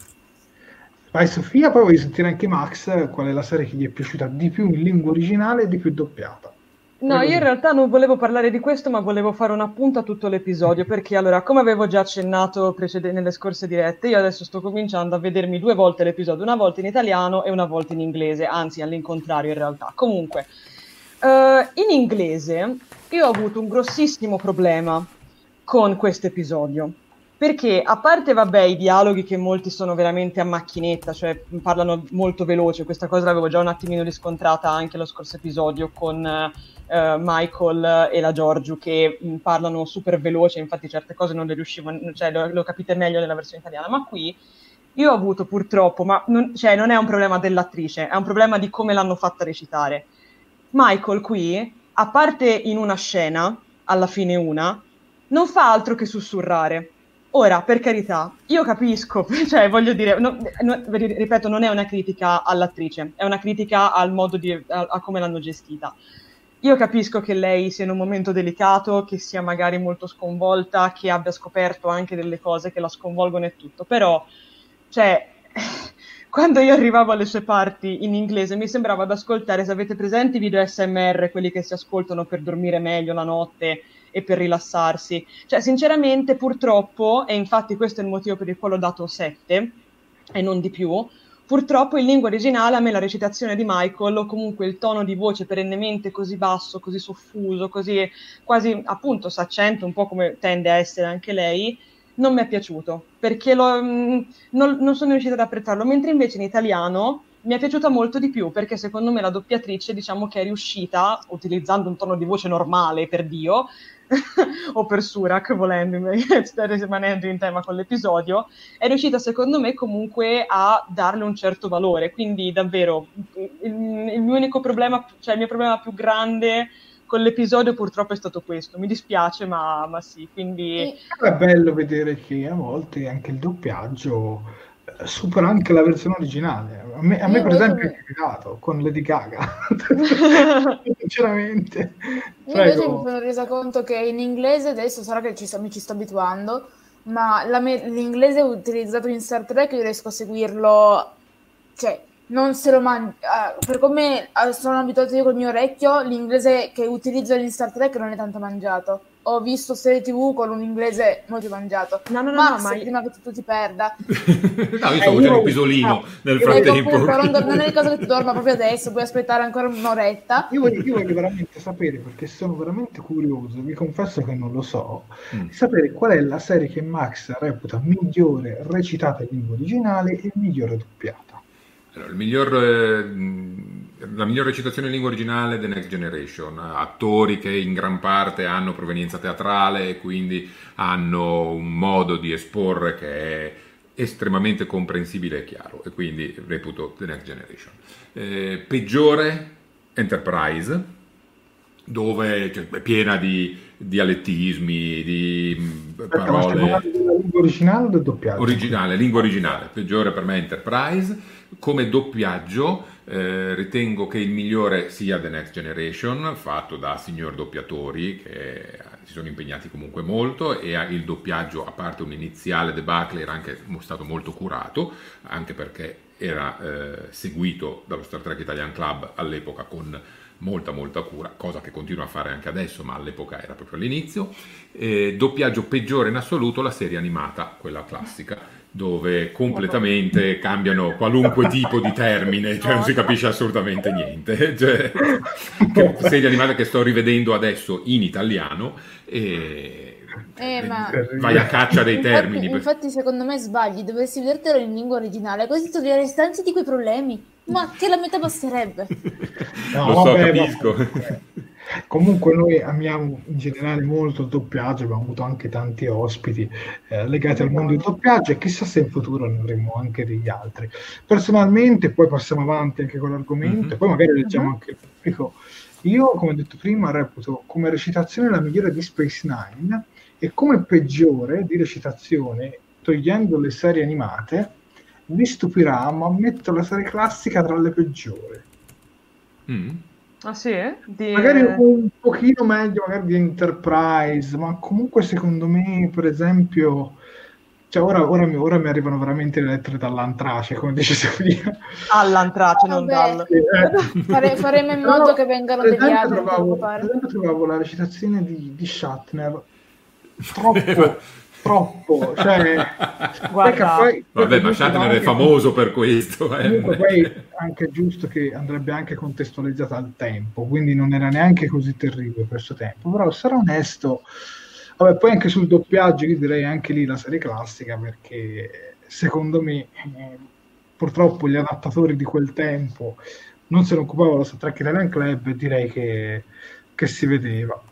Vai Sofia, poi voglio sentire anche Max qual è la serie che gli è piaciuta di più in lingua originale e di più doppiata.
No, io in realtà non volevo parlare di questo, ma volevo fare un appunto a tutto l'episodio, perché allora, come avevo già accennato precede- nelle scorse dirette, io adesso sto cominciando a vedermi due volte l'episodio, una volta in italiano e una volta in inglese, anzi all'incontrario in realtà. Comunque, uh, in inglese io ho avuto un grossissimo problema con questo episodio perché a parte, vabbè, i dialoghi che molti sono veramente a macchinetta, cioè parlano molto veloce, questa cosa l'avevo già un attimino riscontrata anche lo scorso episodio con uh, Michael e la Giorgio che mh, parlano super veloce, infatti certe cose non le riuscivo, cioè lo, lo capite meglio nella versione italiana, ma qui io ho avuto purtroppo, ma non, cioè, non è un problema dell'attrice, è un problema di come l'hanno fatta recitare. Michael qui, a parte in una scena, alla fine una, non fa altro che sussurrare Ora, per carità, io capisco, cioè voglio dire, no, no, ripeto, non è una critica all'attrice, è una critica al modo di, a, a, come l'hanno gestita. Io capisco che lei sia in un momento delicato, che sia magari molto sconvolta, che abbia scoperto anche delle cose che la sconvolgono e tutto, però, cioè, quando io arrivavo alle sue parti in inglese mi sembrava ad ascoltare, se avete presenti i video SMR, quelli che si ascoltano per dormire meglio la notte, e per rilassarsi. Cioè, sinceramente, purtroppo, e infatti questo è il motivo per il quale ho dato 7 e non di più, purtroppo in lingua originale a me la recitazione di Michael o comunque il tono di voce perennemente così basso, così soffuso, così quasi appunto s'accento un po' come tende a essere anche lei, non mi è piaciuto perché lo, mm, non, non sono riuscita ad apprezzarlo, mentre invece in italiano mi è piaciuta molto di più perché secondo me la doppiatrice diciamo che è riuscita, utilizzando un tono di voce normale per Dio, o per Surak, volendo, rimanendo in tema con l'episodio, è riuscita secondo me comunque a darle un certo valore. Quindi davvero il, il mio unico problema, cioè il mio problema più grande con l'episodio purtroppo è stato questo. Mi dispiace, ma, ma sì. Quindi...
È bello vedere che a volte anche il doppiaggio supera anche la versione originale. A me, a me per esempio, è capitato con Lady Gaga. Sinceramente.
Io invece mi sono resa conto che in inglese adesso sarà che ci, mi ci sto abituando, ma la, l'inglese utilizzato in Star Trek io riesco a seguirlo, cioè non se lo mangia. Uh, per come uh, sono abituato io col mio orecchio, l'inglese che utilizzo in Star Trek non è tanto mangiato ho visto serie tv con un inglese molto mangiato. No, no, no, Max, no ma prima che tu ti perda.
no, io sto eh, facendo un pisolino no, nel frattempo.
Appunto, non, è il caso che tu dorma proprio adesso, puoi aspettare ancora un'oretta.
Io voglio, io voglio veramente sapere, perché sono veramente curioso, vi confesso che non lo so, mm. sapere qual è la serie che Max reputa migliore recitata in lingua originale e migliore doppiata.
Allora, il miglior... Eh, la migliore recitazione in lingua originale è The Next Generation, attori che in gran parte hanno provenienza teatrale e quindi hanno un modo di esporre che è estremamente comprensibile e chiaro e quindi reputo The Next Generation. Eh, peggiore Enterprise, dove cioè, è piena di dialettismi, di parole...
Ma lingua originale o del doppiaggio?
Originale, lingua originale. Peggiore per me Enterprise. Come doppiaggio eh, ritengo che il migliore sia The Next Generation, fatto da signor doppiatori che si sono impegnati comunque molto e il doppiaggio, a parte un iniziale debacle, era anche stato molto curato, anche perché era eh, seguito dallo Star Trek Italian Club all'epoca con molta molta cura, cosa che continua a fare anche adesso, ma all'epoca era proprio all'inizio. Eh, doppiaggio peggiore in assoluto la serie animata, quella classica, dove completamente cambiano qualunque tipo di termine, cioè non si capisce assolutamente niente. Cioè, serie animata che sto rivedendo adesso in italiano e
eh, ma...
vai a caccia dei
infatti,
termini.
Infatti, secondo me sbagli, dovresti vedertelo in lingua originale, così togliere le restanze di quei problemi. Ma che la metà basterebbe.
No, Lo so, vabbè, capisco.
Ma... Comunque noi amiamo in generale molto il doppiaggio, abbiamo avuto anche tanti ospiti eh, legati al mondo del doppiaggio e chissà se in futuro ne avremo anche degli altri. Personalmente, poi passiamo avanti anche con l'argomento, mm-hmm. poi magari leggiamo anche il pubblico. Io, come detto prima, reputo come recitazione la migliore di Space Nine e come peggiore di recitazione, togliendo le serie animate, vi stupirà, ma metto la serie classica tra le peggiori.
Mm. Ah sì? Di...
Magari un pochino meglio magari di Enterprise, ma comunque secondo me, per esempio, cioè ora, ora, mi, ora mi arrivano veramente le lettere dall'antrace, come dice Sofia.
All'antrace, non dal...
Eh. Fare, faremo in modo che vengano degli altri.
Trovavo, trovavo la recitazione di, di Shatner troppo troppo. Cioè,
Guarda, poi, Vabbè, ma Shatner è famoso per questo.
Eh. Comunque poi è anche giusto che andrebbe anche contestualizzata al tempo, quindi non era neanche così terribile questo tempo. Però, sarò onesto, Vabbè, poi anche sul doppiaggio io direi anche lì la serie classica perché secondo me eh, purtroppo gli adattatori di quel tempo non se ne occupavano lo Star Trek Italian Club e direi che, che si vedeva.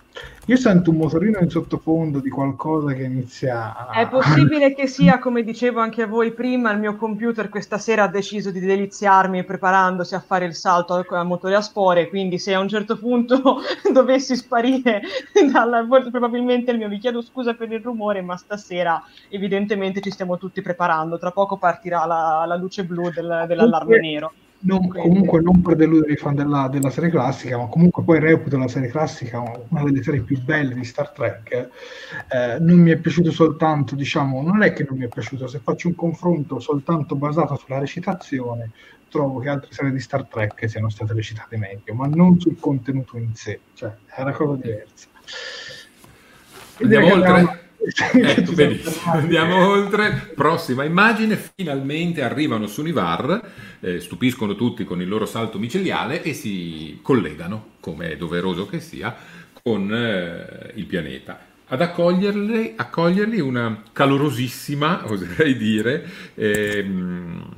Io sento un motorino in sottofondo di qualcosa che inizia
a... È possibile che sia, come dicevo anche a voi prima, il mio computer questa sera ha deciso di deliziarmi preparandosi a fare il salto al motore a spore, quindi se a un certo punto dovessi sparire dalla... probabilmente il mio... Vi chiedo scusa per il rumore, ma stasera evidentemente ci stiamo tutti preparando. Tra poco partirà la, la luce blu del, dell'allarme nero.
Non, comunque non per deludere i fan della, della, serie classica, ma comunque poi reputo la serie classica una delle serie più belle di Star Trek. Eh, non mi è piaciuto soltanto, diciamo, non è che non mi è piaciuto, se faccio un confronto soltanto basato sulla recitazione, trovo che altre serie di Star Trek siano state recitate meglio, ma non sul contenuto in sé, cioè è una cosa diversa.
Andiamo oltre? Ecco, benissimo. Andiamo oltre. Prossima immagine. Finalmente arrivano su Nivar, eh, stupiscono tutti con il loro salto micidiale e si collegano, come è doveroso che sia, con eh, il pianeta. Ad accoglierli, accoglierli, una calorosissima, oserei dire, ehm,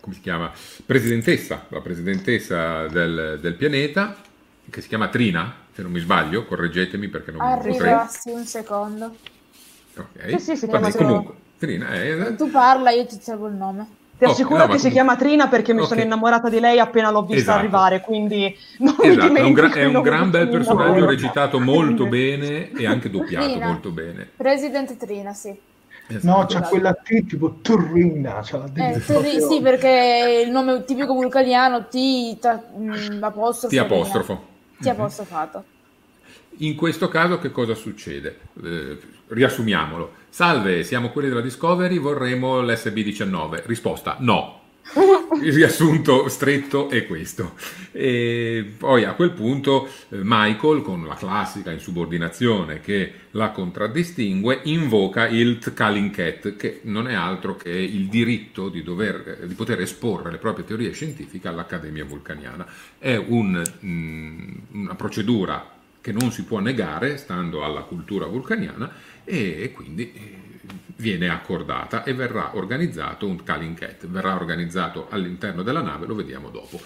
come si chiama? Presidentessa, la presidentessa del, del pianeta, che si chiama Trina, se non mi sbaglio, correggetemi perché non
Arriva, potrei... sì, un secondo.
Ok, sì, sì, si Vabbè, comunque, Trina
è... Tu parla, io ti seguo il nome.
Ti assicuro okay, no, che si chiama Trina perché mi okay. sono innamorata di lei appena l'ho vista esatto. arrivare, quindi non esatto.
è un, gra- è un gran bel personaggio recitato molto bene e anche doppiato Trina. molto bene.
President Trina, sì.
Esatto. No, c'è quella T tipo Turrina.
Eh, turri- sì, perché il nome tipico vulcaniano T, ta- mh, apostrofo.
T apostrofo.
T apostrofato.
In questo caso che cosa succede? Eh, riassumiamolo. Salve, siamo quelli della Discovery, vorremmo l'SB19. Risposta no. Il riassunto stretto è questo. E poi a quel punto eh, Michael, con la classica insubordinazione che la contraddistingue, invoca il Tkalinket, che non è altro che il diritto di, dover, di poter esporre le proprie teorie scientifiche all'Accademia Vulcaniana. È un, mm, una procedura che non si può negare, stando alla cultura vulcaniana, e, quindi eh, viene accordata e verrà organizzato un Kalinket, verrà organizzato all'interno della nave, lo vediamo dopo.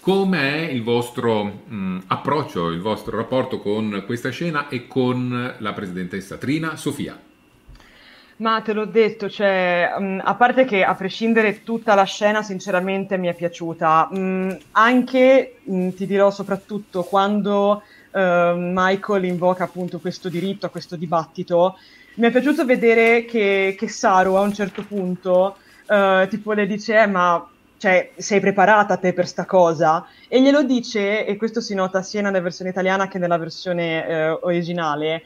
Com'è il vostro mh, approccio, il vostro rapporto con questa scena e con la presidentessa Trina? Sofia.
Ma te l'ho detto, cioè, mh, a parte che a prescindere tutta la scena sinceramente mi è piaciuta, mh, anche mh, ti dirò soprattutto quando uh, Michael invoca appunto questo diritto a questo dibattito, mi è piaciuto vedere che, che Saru a un certo punto uh, tipo le dice eh, ma cioè, sei preparata te per sta cosa? E glielo dice, e questo si nota sia nella versione italiana che nella versione eh, originale,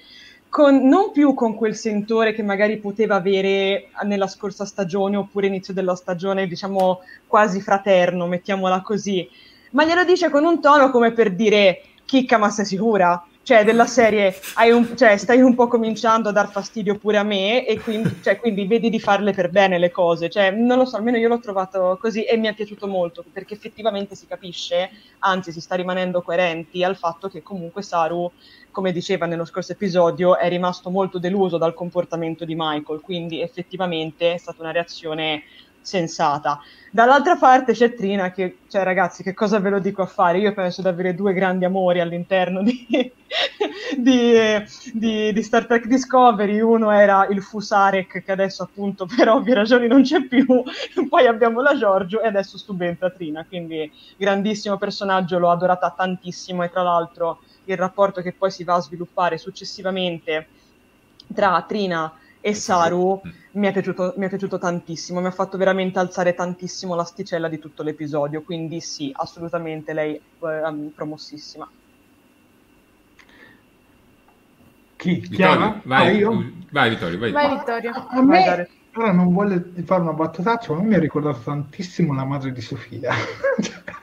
con, non più con quel sentore che magari poteva avere nella scorsa stagione oppure inizio della stagione, diciamo quasi fraterno, mettiamola così, ma glielo dice con un tono come per dire chicca ma sei sicura? Cioè, della serie, un, cioè, stai un po' cominciando a dar fastidio pure a me e quindi, cioè, quindi, vedi di farle per bene le cose. Cioè, non lo so, almeno io l'ho trovato così e mi è piaciuto molto perché effettivamente si capisce, anzi si sta rimanendo coerenti al fatto che comunque Saru, come diceva nello scorso episodio, è rimasto molto deluso dal comportamento di Michael, quindi effettivamente è stata una reazione sensata. Dall'altra parte c'è Trina che, cioè ragazzi, che cosa ve lo dico a fare? Io penso di avere due grandi amori all'interno di, di, di, di, Star Trek Discovery. Uno era il Fusarek, che adesso appunto per ovvie ragioni non c'è più. Poi abbiamo la Giorgio e adesso subentra Trina. Quindi grandissimo personaggio, l'ho adorata tantissimo e tra l'altro il rapporto che poi si va a sviluppare successivamente tra Trina e Saru mi è, piaciuto, mi è, piaciuto, tantissimo, mi ha fatto veramente alzare tantissimo l'asticella di tutto l'episodio, quindi sì, assolutamente lei è eh, promossissima.
Chi? Chiara?
Vai, ah, vai Vittorio, vai.
vai Vittorio. A,
a me, ora non vuole fare una battutaccia, ma mi ha ricordato tantissimo la madre di Sofia.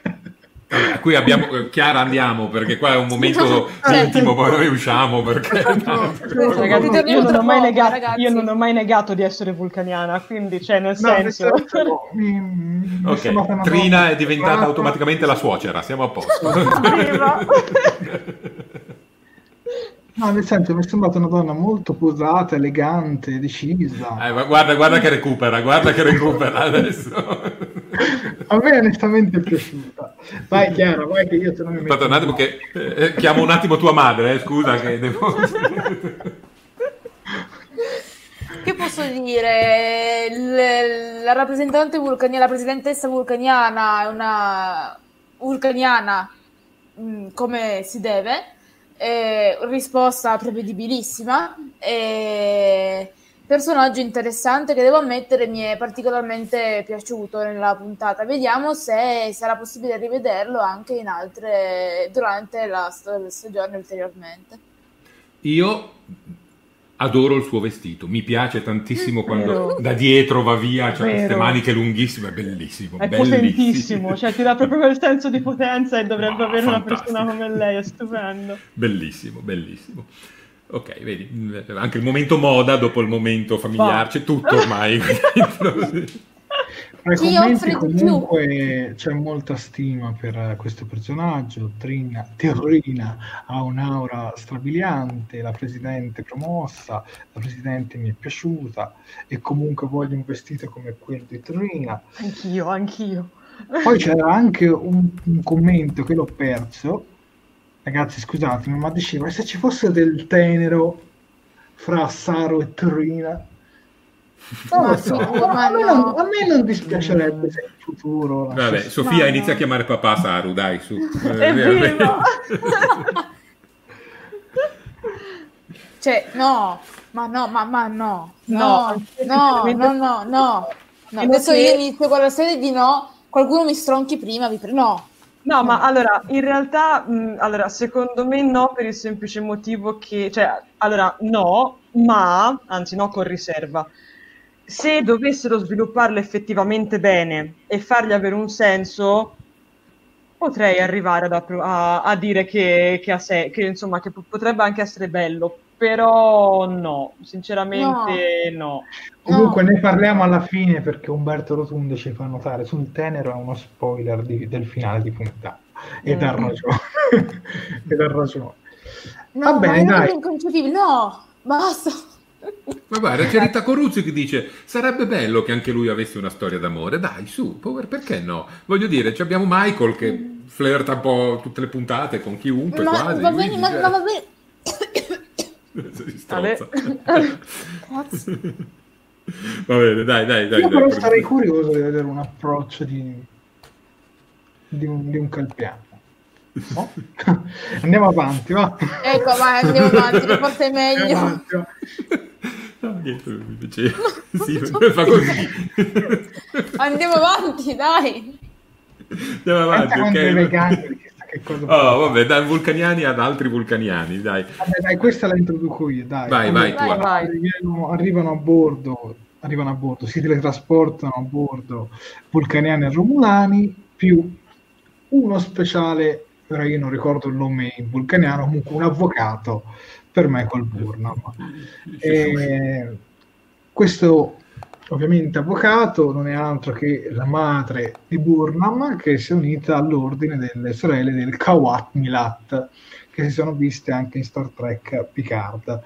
A cui abbiamo, eh, Chiara andiamo perché qua è un momento intimo, poi noi usciamo perché... No,
ragazzi, io, non negato, io, non ho mai negato, di essere vulcaniana, quindi cioè nel no, senso...
Mi, mi ok, Trina è diventata automaticamente la suocera, siamo a posto.
No, nel senso mi è sembrata una donna molto posata, elegante, decisa.
Eh, guarda, guarda che recupera, guarda che recupera adesso.
A me onestamente è piaciuta. Vai Chiara, vai che io te non mi metto.
Aspetta un attimo che eh, chiamo un attimo tua madre, eh, scusa che devo...
Che posso dire? L- la rappresentante vulcaniana, la presidentessa vulcaniana è una vulcaniana mh, mm, come si deve eh, risposta prevedibilissima e personaggio interessante che devo ammettere mi è particolarmente piaciuto nella puntata. Vediamo se sarà possibile rivederlo anche in altre durante la stagione ulteriormente.
Io Adoro il suo vestito, mi piace tantissimo quando Vero. da dietro va via, ha queste maniche lunghissime, è bellissimo.
È bellissimo. potentissimo, cioè ti dà proprio quel senso di potenza e dovrebbe oh, avere fantastico. una persona come lei, è stupendo.
Bellissimo, bellissimo. Ok, vedi, anche il momento moda dopo il momento familiare, c'è tutto ormai.
Tra i commenti comunque c'è molta stima per questo personaggio, Trina, Terrina ha un'aura strabiliante, la presidente promossa, la presidente mi è piaciuta e comunque voglio un vestito come quello di Terrina.
Anch'io, anch'io.
Poi c'era anche un, un commento che l'ho perso, ragazzi scusatemi, ma diceva se ci fosse del tenero fra Saro e Trina
non so.
a, me non, a, me non, dispiacerebbe se in futuro.
Vabbè, Sofia no, inizia no. a chiamare papà Saru, dai, su.
Vero.
cioè, no, ma no, ma, ma no, no, no, no, no, no, no. Adesso io inizio con la serie di no, qualcuno mi stronchi prima, vi pre- no.
No, ma allora, in realtà, mh, allora, secondo me no, per il semplice motivo che, cioè, allora, no, ma, anzi no, con riserva, se dovessero svilupparlo effettivamente bene e fargli avere un senso, potrei arrivare a, a, a dire che, che, se, che, insomma, che potrebbe anche essere bello, però no, sinceramente no. no.
Comunque no. ne parliamo alla fine perché Umberto Rotundo ci fa notare sul tenero è uno spoiler di, del finale di puntata ed mm. ha ragione. ed ha ragione.
No, Va bene, dai. No, basta.
Ma guarda, c'è Rita Coruzzi che dice: Sarebbe bello che anche lui avesse una storia d'amore. Dai, su, Power, perché no? Voglio dire, abbiamo Michael che flirta un po' tutte le puntate con chiunque.
Ma
quasi,
va bene, ma, ma va bene.
Va bene, dai, dai, dai.
Io
dai,
però sarei curioso di vedere un approccio di, di, un, di un calpiano. No? andiamo avanti, va.
Ecco, vai, andiamo avanti, forse è meglio. Avanti,
no, niente, mi piaceva. Sì, fa così.
Andiamo avanti, dai.
Andiamo avanti, ok. Oh, vabbè, dai vulcaniani ad altri vulcaniani, dai.
Vabbè, dai, questa la introduco io, dai.
Vai, vai, vai, vai.
Arrivano, arrivano a bordo, arrivano a bordo, si teletrasportano a bordo vulcaniani e romulani, più uno speciale ora io non ricordo il nome in vulcaniano, comunque un avvocato per Michael Burnham. E questo ovviamente avvocato non è altro che la madre di Burnham che si è unita all'ordine delle sorelle del Kawat Milat che si sono viste anche in Star Trek Picard.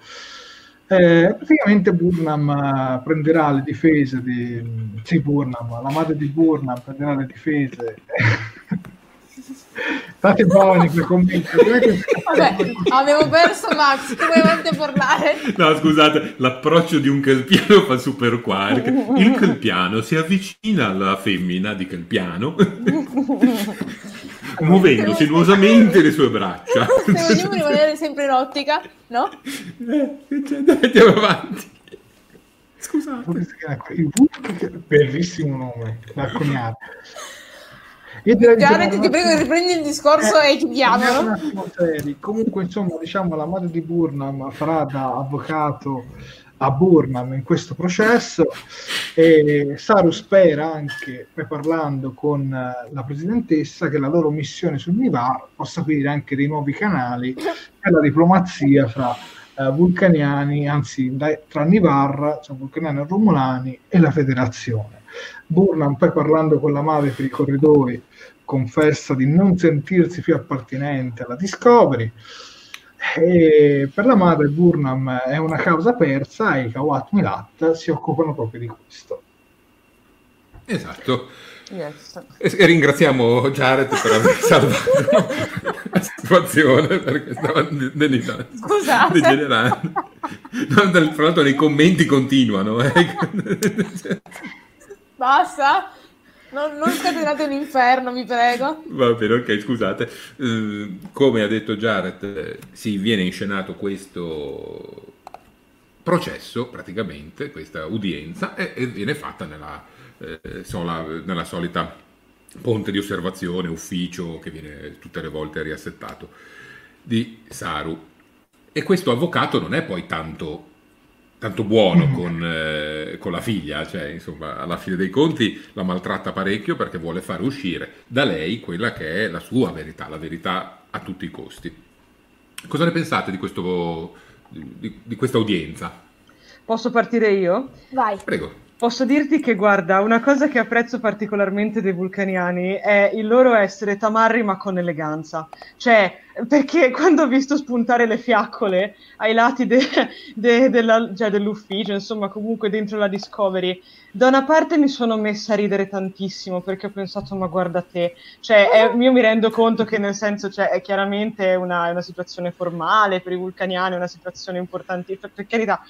Eh, praticamente Burnham prenderà le difese di sì, Burnham, la madre di Burnham prenderà le difese State buoni quei commenti.
Vabbè, avevo perso Max, come volete parlare?
No, scusate, l'approccio di un calpiano fa super quark. Il calpiano si avvicina alla femmina di calpiano muovendo sinuosamente le sue braccia.
Se vogliamo rimanere sempre in ottica, no?
Eh, cioè, andiamo avanti. Scusate.
Bellissimo nome, la coniata.
Jared, ti prego, riprendi il discorso eh, e chiudiamolo.
Comunque, insomma, diciamo, la madre di Burnham farà da avvocato a Burnham in questo processo e Saru spera anche, parlando con eh, la presidentessa, che la loro missione sul Nivar possa aprire anche dei nuovi canali per la diplomazia fra uh, vulcaniani, anzi tra Nivar, cioè vulcaniani e romulani e la federazione. Burnham poi parlando con la madre per i corridoi confessa di non sentirsi più appartenente alla Discovery. E per la madre Burnham è una causa persa e i Kawat Milat si occupano proprio di questo.
Esatto. Yes. E, ringraziamo Jared per aver salvato la situazione perché stava degenerando. No, tra l'altro nei commenti continuano. Eh.
Basta. Non, non scatenate un inferno, mi prego.
Va bene, ok, scusate. Uh, come ha detto Jared, eh, si viene inscenato questo processo, praticamente, questa udienza, e, e viene fatta nella, eh, sola, nella solita ponte di osservazione, ufficio, che viene tutte le volte riassettato, di Saru. E questo avvocato non è poi tanto tanto buono mm. con, eh, con, la figlia, cioè insomma alla fine dei conti la maltratta parecchio perché vuole fare uscire da lei quella che è la sua verità, la verità a tutti i costi. Cosa ne pensate di, questo, di, di questa udienza?
Posso partire io?
Vai.
Prego.
Posso dirti che, guarda, una cosa che apprezzo particolarmente dei vulcaniani è il loro essere tamarri ma con eleganza. Cioè, perché quando ho visto spuntare le fiaccole ai lati de, de, della, cioè dell'ufficio, insomma, comunque dentro la Discovery, da una parte mi sono messa a ridere tantissimo perché ho pensato, ma guarda te, cioè, è, io mi rendo conto che nel senso, cioè, è chiaramente una, una situazione formale per i vulcaniani, una situazione importante, per carità,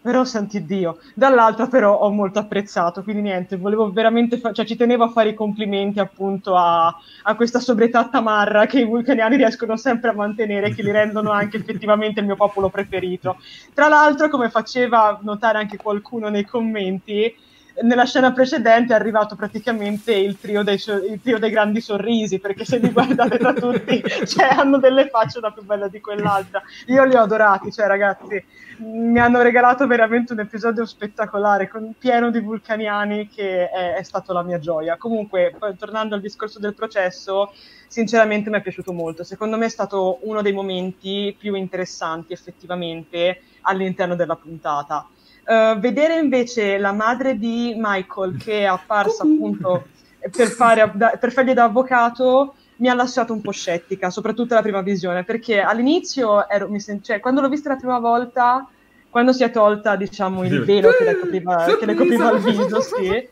però santi Dio. Dall'altra però ho molto apprezzato, quindi niente, volevo veramente, fa- cioè ci tenevo a fare i complimenti appunto a, a questa sobrietà tamarra che i vulcaniani riescono sempre a mantenere, che li rendono anche effettivamente il mio popolo preferito. Tra l'altro, come faceva notare anche qualcuno nei commenti, nella scena precedente è arrivato praticamente il trio dei, il trio dei grandi sorrisi, perché se li guardate da tutti, cioè, hanno delle facce una più bella di quell'altra. Io li ho adorati, cioè ragazzi, mi hanno regalato veramente un episodio spettacolare, con, pieno di vulcaniani, che è, è stato la mia gioia. Comunque, tornando al discorso del processo, sinceramente mi è piaciuto molto. Secondo me è stato uno dei momenti più interessanti effettivamente all'interno della puntata Uh, vedere invece la madre di Michael che è apparsa appunto per, fare, da, per fargli da avvocato mi ha lasciato un po' scettica, soprattutto la prima visione, perché all'inizio ero, sen- cioè, quando l'ho vista la prima volta, quando si è tolta diciamo il velo che le copriva, che le copriva il viso, sì,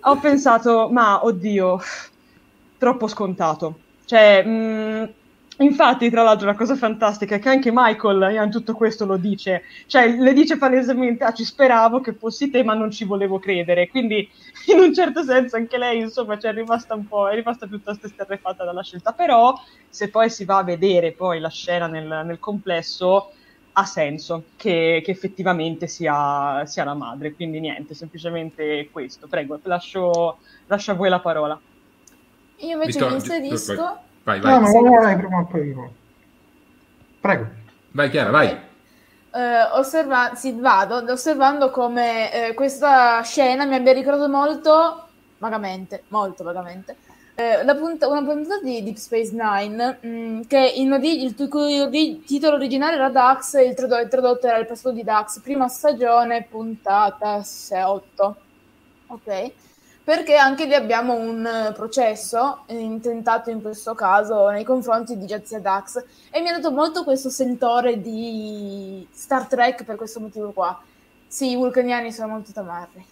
ho pensato, ma oddio, troppo scontato. Cioè, mh, mm, Infatti, tra l'altro, la cosa fantastica è che anche Michael in tutto questo lo dice, cioè le dice palesemente: Ah, ci speravo che fossi te, ma non ci volevo credere. Quindi, in un certo senso, anche lei, insomma, cioè, è rimasta un po', è rimasta piuttosto esterrefatta dalla scelta. Però, se poi si va a vedere poi la scena nel, nel complesso, ha senso che, che effettivamente sia, sia, la madre. Quindi, niente, semplicemente questo. Prego, lascio, lascio a voi la parola.
Io invece mi inserisco.
Vai, vai. No,
ma vai, vai, prima poi. Prego.
Vai Chiara, vai.
Uh, osserva- sì, vado osservando come uh, questa scena mi abbia ricordato molto, vagamente, molto vagamente, uh, punt- una puntata di Deep Space Nine mh, mm, che in ori- il, cui ori- titolo originale era Dax e il, trad- il tradotto era il passato di Dax, prima stagione, puntata 8. Ok? Perché anche lì abbiamo un eh, processo intentato in questo caso nei confronti di Jazia Dax e mi ha dato molto questo sentore di Star Trek per questo motivo qua. Sì, i vulcaniani sono molto tamarri.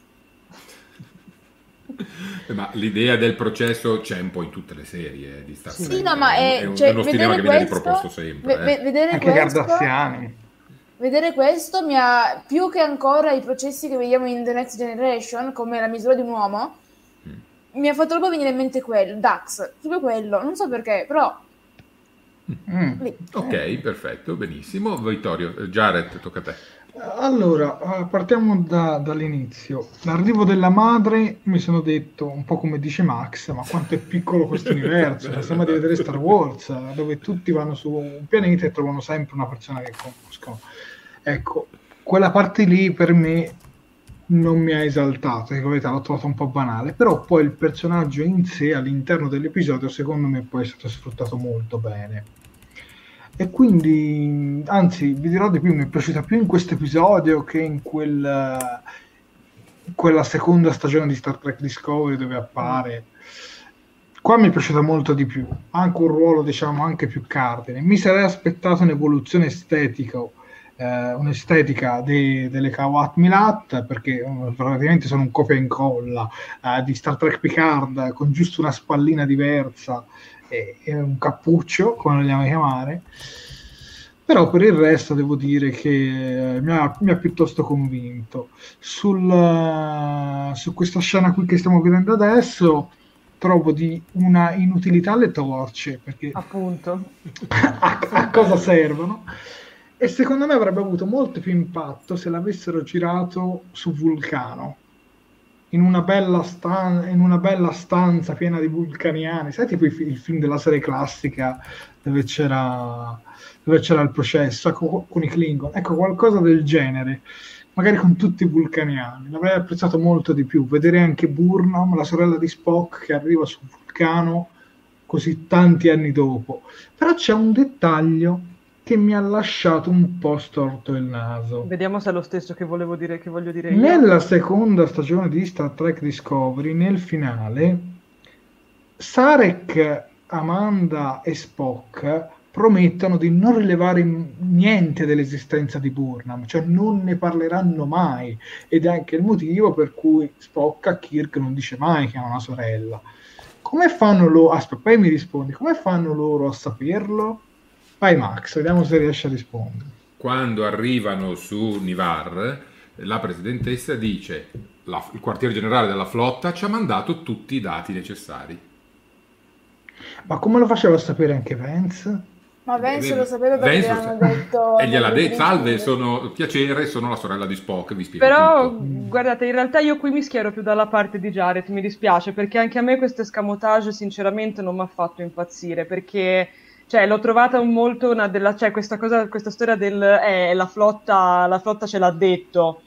Ma l'idea del processo c'è un po' in tutte le serie di Star Trek.
Sì, no, ma è, è, un, cioè, è uno stilema che viene riproposto
sempre.
Ve-
eh.
vedere
Anche
questo,
Gardassiani.
Vedere questo mi ha, più che ancora i processi che vediamo in The Next Generation, come la misura di un uomo, mi ha fatto proprio venire in mente quello, Dax, proprio quello, non so perché, però...
Mm. Ok, perfetto, benissimo. Vittorio, eh, Jared, tocca a te.
Allora, eh, partiamo da, dall'inizio. L'arrivo della madre mi sono detto, un po' come dice Max, ma quanto è piccolo questo universo, sembra di vedere Star Wars, dove tutti vanno su un pianeta e trovano sempre una persona che conoscono. Ecco, quella parte lì per me non mi ha esaltato, dico verità, l'ho trovato un po' banale, però poi il personaggio in sé all'interno dell'episodio secondo me poi è stato sfruttato molto bene. E quindi, anzi, vi dirò di più, mi è piaciuta più in questo episodio che in quel, quella seconda stagione di Star Trek Discovery dove appare Qua mi è piaciuta molto di più, anche un ruolo diciamo anche più cardine. Mi sarei aspettato un'evoluzione estetica, eh, un'estetica de, delle Kawat Milat, perché eh, praticamente sono un copia e incolla eh, di Star Trek Picard con giusto una spallina diversa e, e un cappuccio, come lo vogliamo chiamare. Però per il resto devo dire che eh, mi, ha, mi, ha, piuttosto convinto. Sul, uh, su questa scena qui che stiamo vedendo adesso trovo di una inutilità le torce, perché
appunto
a, a cosa servono? E secondo me avrebbe avuto molto più impatto se l'avessero girato su Vulcano, in una bella, stan- in una bella stanza piena di vulcaniani, sai tipo il, il film della serie classica dove c'era, dove c'era il processo ecco, con i Klingon, ecco qualcosa del genere magari con tutti i vulcaniani. L'avrei apprezzato molto di più. Vedere anche Burnham, la sorella di Spock, che arriva sul vulcano così tanti anni dopo. Però c'è un dettaglio che mi ha lasciato un po' storto il naso.
Vediamo se è lo stesso che volevo dire, che voglio dire io.
Nella seconda stagione di Star Trek Discovery, nel finale, Sarek, Amanda e Spock promettono di non rilevare niente dell'esistenza di Burnham, cioè non ne parleranno mai ed è anche il motivo per cui Spock a Kirk non dice mai che ha una sorella. Come fanno loro? Aspetta, poi mi rispondi, come fanno loro a saperlo? Vai Max, vediamo se riesce a rispondere.
Quando arrivano su Nivar, la presidentessa dice la, il quartier generale della flotta ci ha mandato tutti i dati necessari.
Ma come lo faceva a sapere anche Vance?
Ma Vance lo sapeva perché Vance hanno detto...
E gliela detto, salve, sono piacere, sono la sorella di Spock, vi spiego
Però,
tutto.
guardate, in realtà io qui mi schiero più dalla parte di Jared, mi dispiace, perché anche a me questo escamotage sinceramente non mi ha fatto impazzire, perché... Cioè, l'ho trovata molto una della... Cioè, questa cosa, questa storia del... Eh, la flotta, la flotta ce l'ha detto.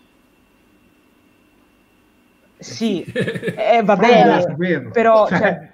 Sì, eh, va bene, però... Cioè,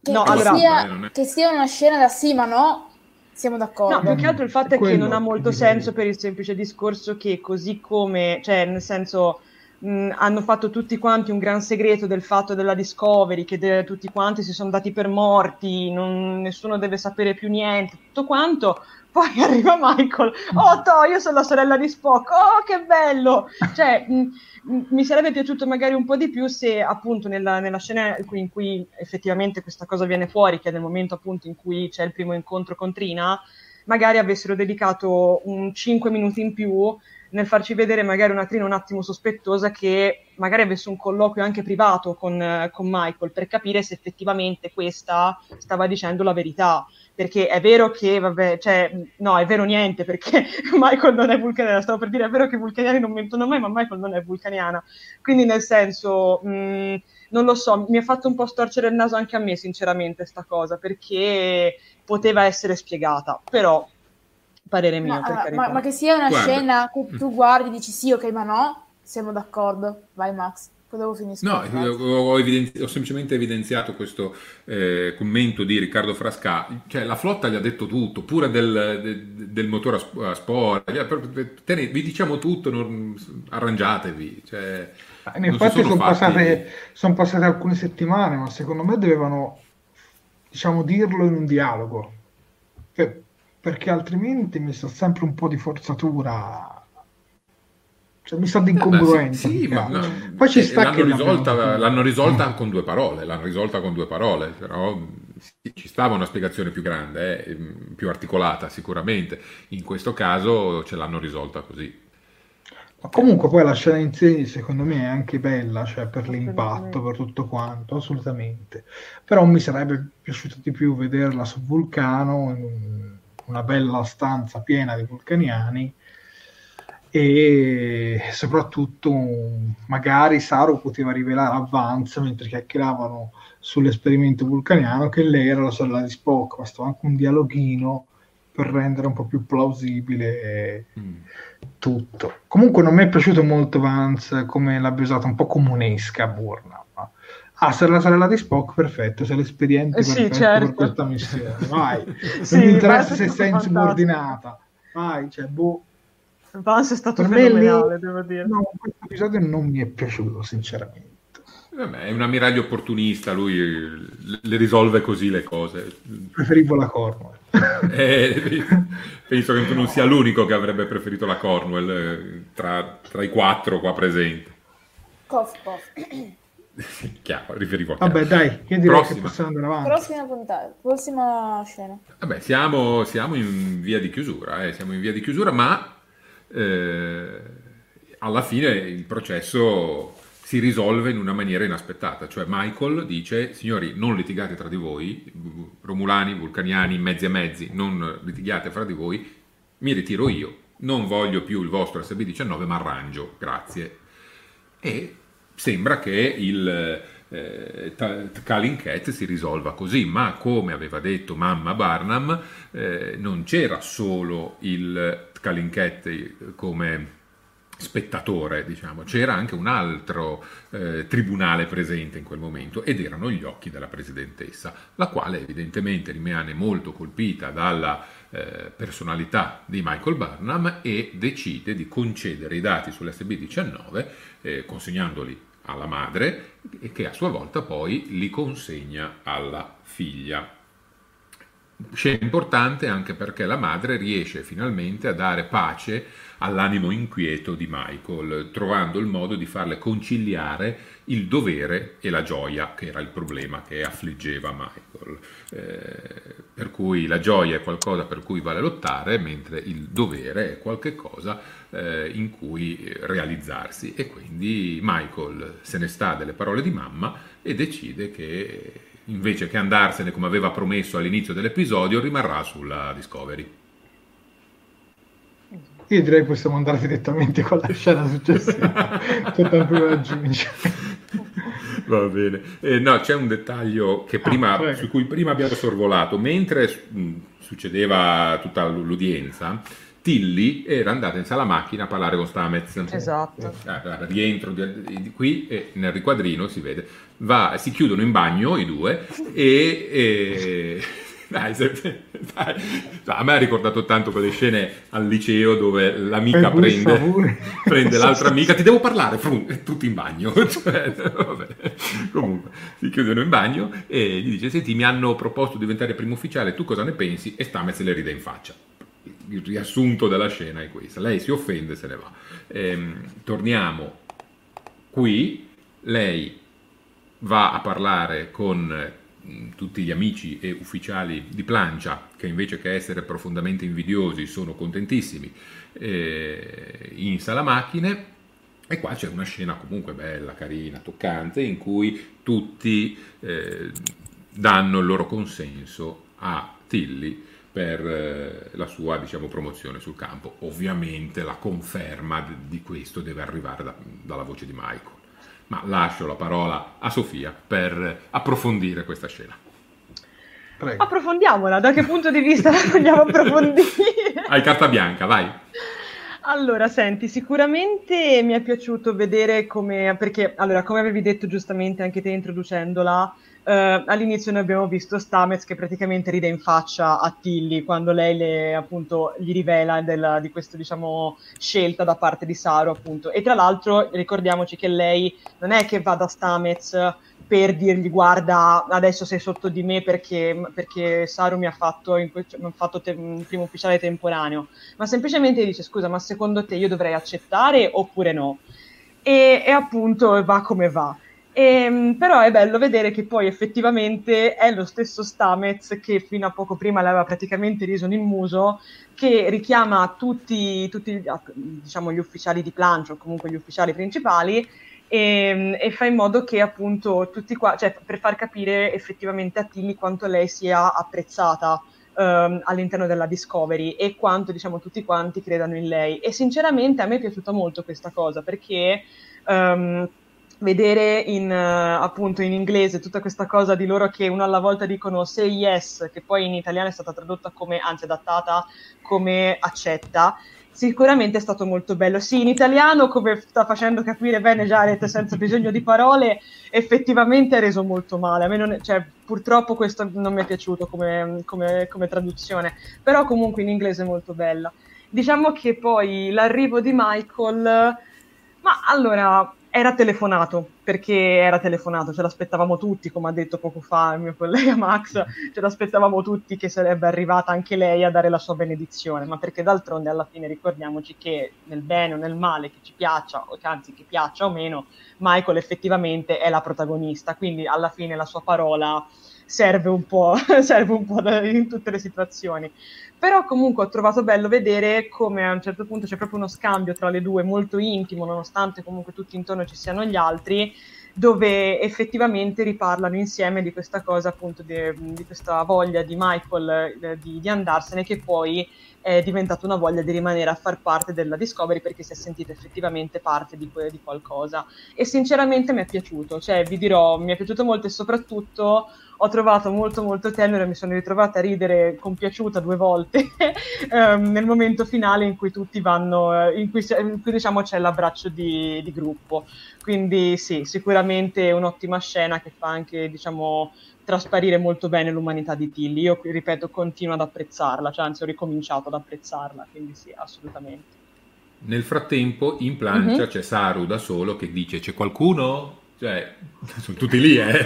che, no, che, allora, sia, che sia una scena da sì, ma no, siamo d'accordo.
No, più che altro il fatto è, è che non ha molto senso per il semplice discorso che così come, cioè nel senso, mh, hanno fatto tutti quanti un gran segreto del fatto della Discovery, che de- tutti quanti si sono dati per morti, non, nessuno deve sapere più niente, tutto quanto. Poi arriva Michael, oh to, io sono la sorella di Spock, oh che bello! Cioè, mh, mi sarebbe piaciuto magari un po' di più se appunto nella, nella, scena in cui effettivamente questa cosa viene fuori, che è nel momento appunto in cui c'è il primo incontro con Trina, magari avessero dedicato un 5 minuti in più nel farci vedere magari una Trina un attimo sospettosa che magari avesse un colloquio anche privato con, con Michael per capire se effettivamente questa stava dicendo la verità. Perché è vero che, vabbè, cioè, no, è vero niente, perché Michael non è vulcaniana, stavo per dire, è vero che i vulcaniani non mentono mai, ma Michael non è vulcaniana, quindi nel senso, mh, mm, non lo so, mi ha fatto un po' storcere il naso anche a me, sinceramente, sta cosa, perché poteva essere spiegata, però, parere mio,
ma, ma, ma, che sia una Guarda. scena che tu guardi e dici sì, ok, ma no, siamo d'accordo, vai Max.
No, ho, evidenzi- ho, semplicemente evidenziato questo eh, commento di Riccardo Frasca. Cioè, la flotta gli ha detto tutto, pure del, de, del motore a, a spora. vi diciamo tutto, non, arrangiatevi. Cioè,
in effetti sono, sono, passate, sono passate alcune settimane, ma secondo me dovevano diciamo, dirlo in un dialogo. Per, perché altrimenti mi sta sempre un po' di forzatura cioè, mi sa di incongruenza.
Sì, ma, no, Poi ci sta l'hanno, risolta, l'hanno risolta con due parole, l'hanno risolta con due parole, però sì, ci stava una spiegazione più grande, eh, più articolata sicuramente. In questo caso ce l'hanno risolta così.
Ma comunque poi la scena in sé secondo me è anche bella, cioè per l'impatto, per tutto quanto, assolutamente. Però mi sarebbe piaciuto di più vederla su Vulcano, in una bella stanza piena di vulcaniani, e soprattutto magari Saru poteva rivelare a Vance mentre chiacchieravano sull'esperimento vulcaniano che lei era la sorella di Spock, bastava anche un dialoghino per rendere un po' più plausibile mm. tutto. Comunque non mi è piaciuto molto Vance come l'abbia usato un po' comunesca a Burnham. Ah, se la sorella di Spock, perfetto, sei l'espediente
eh
sì,
certo.
per questa missione. Vai, sì, non mi interessa se sei insubordinata. Vai, cioè, boh
Vance è stato per fenomenale, lì, devo dire.
No, questo episodio non mi è piaciuto, sinceramente.
Vabbè, è un ammiraglio opportunista, lui le risolve così le cose.
Preferivo la Cornwall.
eh, penso che non sia l'unico che avrebbe preferito la Cornwall eh, tra, tra i quattro qua presenti.
Cough, cough.
Chiaro, riferivo a chiaro.
Vabbè, dai, io direi
Prossima.
che possiamo andare avanti.
Prossima puntata, prossima scena.
Vabbè, siamo, siamo in via di chiusura, eh, siamo in via di chiusura, ma eh, alla fine il processo si risolve in una maniera inaspettata, cioè Michael dice, signori, non litigate tra di voi, romulani, vulcaniani, mezzi e mezzi, non litigate fra di voi, mi ritiro io, non voglio più il vostro SB19, ma arrangio, grazie. E sembra che il eh, Calling Cat si risolva così, ma come aveva detto mamma Barnum, eh, non c'era solo il Calling Cat come spettatore, diciamo, c'era anche un altro eh, tribunale presente in quel momento ed erano gli occhi della presidentessa, la quale evidentemente rimane molto colpita dalla eh, personalità di Michael Barnum e decide di concedere i dati sull'SB19 eh, consegnandoli alla madre e che a sua volta poi li consegna alla figlia. Scena importante anche perché la madre riesce finalmente a dare pace all'animo inquieto di Michael, trovando il modo di farle conciliare il dovere e la gioia, che era il problema che affliggeva Michael. Eh, per cui la gioia è qualcosa per cui vale lottare, mentre il dovere è qualcosa eh, in cui realizzarsi. E quindi Michael se ne sta delle parole di mamma e decide che invece che andarsene come aveva promesso all'inizio dell'episodio, rimarrà sulla Discovery.
Io direi che possiamo andare direttamente con la scena successiva. C'è tanto da aggiungere.
Va bene. Eh, no, c'è un dettaglio che prima,
prego.
su cui prima abbiamo sorvolato. Mentre mh, succedeva tutta l'udienza, Tilly era andata in sala macchina a parlare con Stamez.
Esatto.
Eh, rientro di, di qui e nel riquadrino si vede. Va, si chiudono in bagno i due e... e- Dai, se- dai. a me ha ricordato tanto quelle scene al liceo dove l'amica prende, prende l'altra amica, ti devo parlare, frum, e tutti in bagno. Cioè. Comunque, si chiudono in bagno e gli dice, senti, mi hanno proposto di diventare primo ufficiale, tu cosa ne pensi? E Stamez le ride in faccia. Il riassunto della scena è questo. Lei si offende e se ne va. Ehm, torniamo qui, lei va a parlare con mh, tutti gli amici e ufficiali di plancia che invece che essere profondamente invidiosi sono contentissimi eh, in sala macchine e qua c'è una scena comunque bella, carina, toccante in cui tutti eh, danno il loro consenso a Tilly per eh, la sua diciamo, promozione sul campo. Ovviamente la conferma di questo deve arrivare da- dalla voce di Michael. Ma lascio la parola a Sofia per approfondire questa scena.
Prego.
Approfondiamola, da che punto di vista la vogliamo approfondire?
Hai carta bianca, vai.
Allora, senti, sicuramente mi è piaciuto vedere come, perché, allora, come avevi detto giustamente anche te introducendola, eh, all'inizio noi abbiamo visto Stamez che praticamente ride in faccia a Tilly quando lei le, appunto, gli rivela della- di questa, diciamo, scelta da parte di Saru, appunto. E tra l'altro ricordiamoci che lei non è che va da Stamez per dirgli guarda adesso sei sotto di me perché, perché Saru mi ha fatto, in que- mi ha fatto te- un primo ufficiale temporaneo. Ma semplicemente dice scusa ma secondo te io dovrei accettare oppure no? E, e appunto va come va Ehm, però è bello vedere che poi effettivamente è lo stesso Stamez che fino a poco prima l'aveva praticamente riso nel muso che richiama tutti, tutti diciamo, gli ufficiali di plancia o comunque gli ufficiali principali e, e fa in modo che appunto tutti qua, cioè per far capire effettivamente a Tilly quanto lei sia apprezzata ehm, all'interno della Discovery e quanto diciamo tutti quanti credano in lei. E sinceramente a me è piaciuta molto questa cosa perché ehm, vedere in, eh, appunto in inglese tutta questa cosa di loro che uno alla volta dicono say yes, che poi in italiano è stata tradotta come, anzi adattata come accetta, sicuramente è stato molto bello. Sì, in italiano, come sta facendo capire bene Jared senza bisogno di parole, effettivamente è reso molto male. A me non cioè, purtroppo questo non mi è piaciuto come, come- come traduzione, però comunque in inglese è molto bella. Diciamo che poi l'arrivo di Michael, ma allora, era telefonato, perché era telefonato, ce l'aspettavamo tutti, come ha detto poco fa il mio collega Max, ce l'aspettavamo tutti che sarebbe arrivata anche lei a dare la sua benedizione, ma perché d'altronde alla fine ricordiamoci che nel bene o nel male, che ci piaccia, o anzi che piaccia o meno, Michael effettivamente è la protagonista, quindi alla fine la sua parola serve un po', serve un po in tutte le situazioni. Però comunque ho trovato bello vedere come a un certo punto c'è proprio uno scambio tra le due molto intimo, nonostante comunque tutti intorno ci siano gli altri, dove effettivamente riparlano insieme di questa cosa, appunto, di, di questa voglia di Michael eh, di, di, andarsene, che poi è diventata una voglia di rimanere a far parte della Discovery perché si è sentito effettivamente parte di, di qualcosa. E sinceramente mi è piaciuto, cioè vi dirò, mi è piaciuto molto e soprattutto ho trovato molto molto tenero, mi sono ritrovata a ridere compiaciuta due volte ehm, nel momento finale in cui tutti vanno, eh, in cui, in cui diciamo c'è l'abbraccio di, di, gruppo. Quindi sì, sicuramente un'ottima scena che fa anche diciamo trasparire molto bene l'umanità di Tilly. Io ripeto, continuo ad apprezzarla, cioè anzi ho ricominciato ad apprezzarla, quindi sì, assolutamente.
Nel frattempo in plancia mm-hmm. c'è Saru da solo che dice c'è qualcuno? Cioè, sono tutti lì, eh.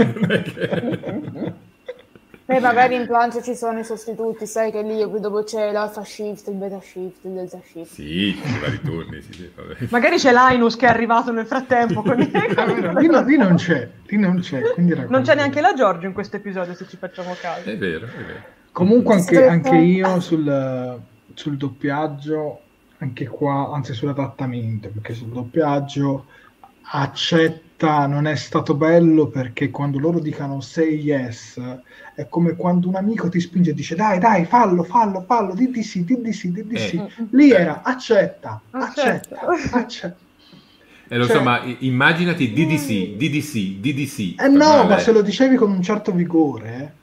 Beh, magari in plancia ci sono i sostituti, sai che lì dopo c'è l'alfa shift, il beta shift, il delta shift.
Sì, i vari turni, sì, sì,
Magari c'è Linus che è arrivato nel frattempo. Con...
lì, no, lì non c'è, lì non c'è.
non c'è neanche la Giorgio in questo episodio, se ci facciamo caso.
È vero, è vero.
Comunque anche, anche io sul, sul doppiaggio, anche qua, anzi sull'adattamento, perché sul doppiaggio accetto non è stato bello perché quando loro dicono say yes è come quando un amico ti spinge e dice dai dai fallo fallo fallo di di sì di di sì di di sì. Eh. lì era accetta accetta accetta.
eh, lo cioè, so, ma immaginati DDC, DDC, DDC.
Eh no, ma se lo dicevi con un certo vigore,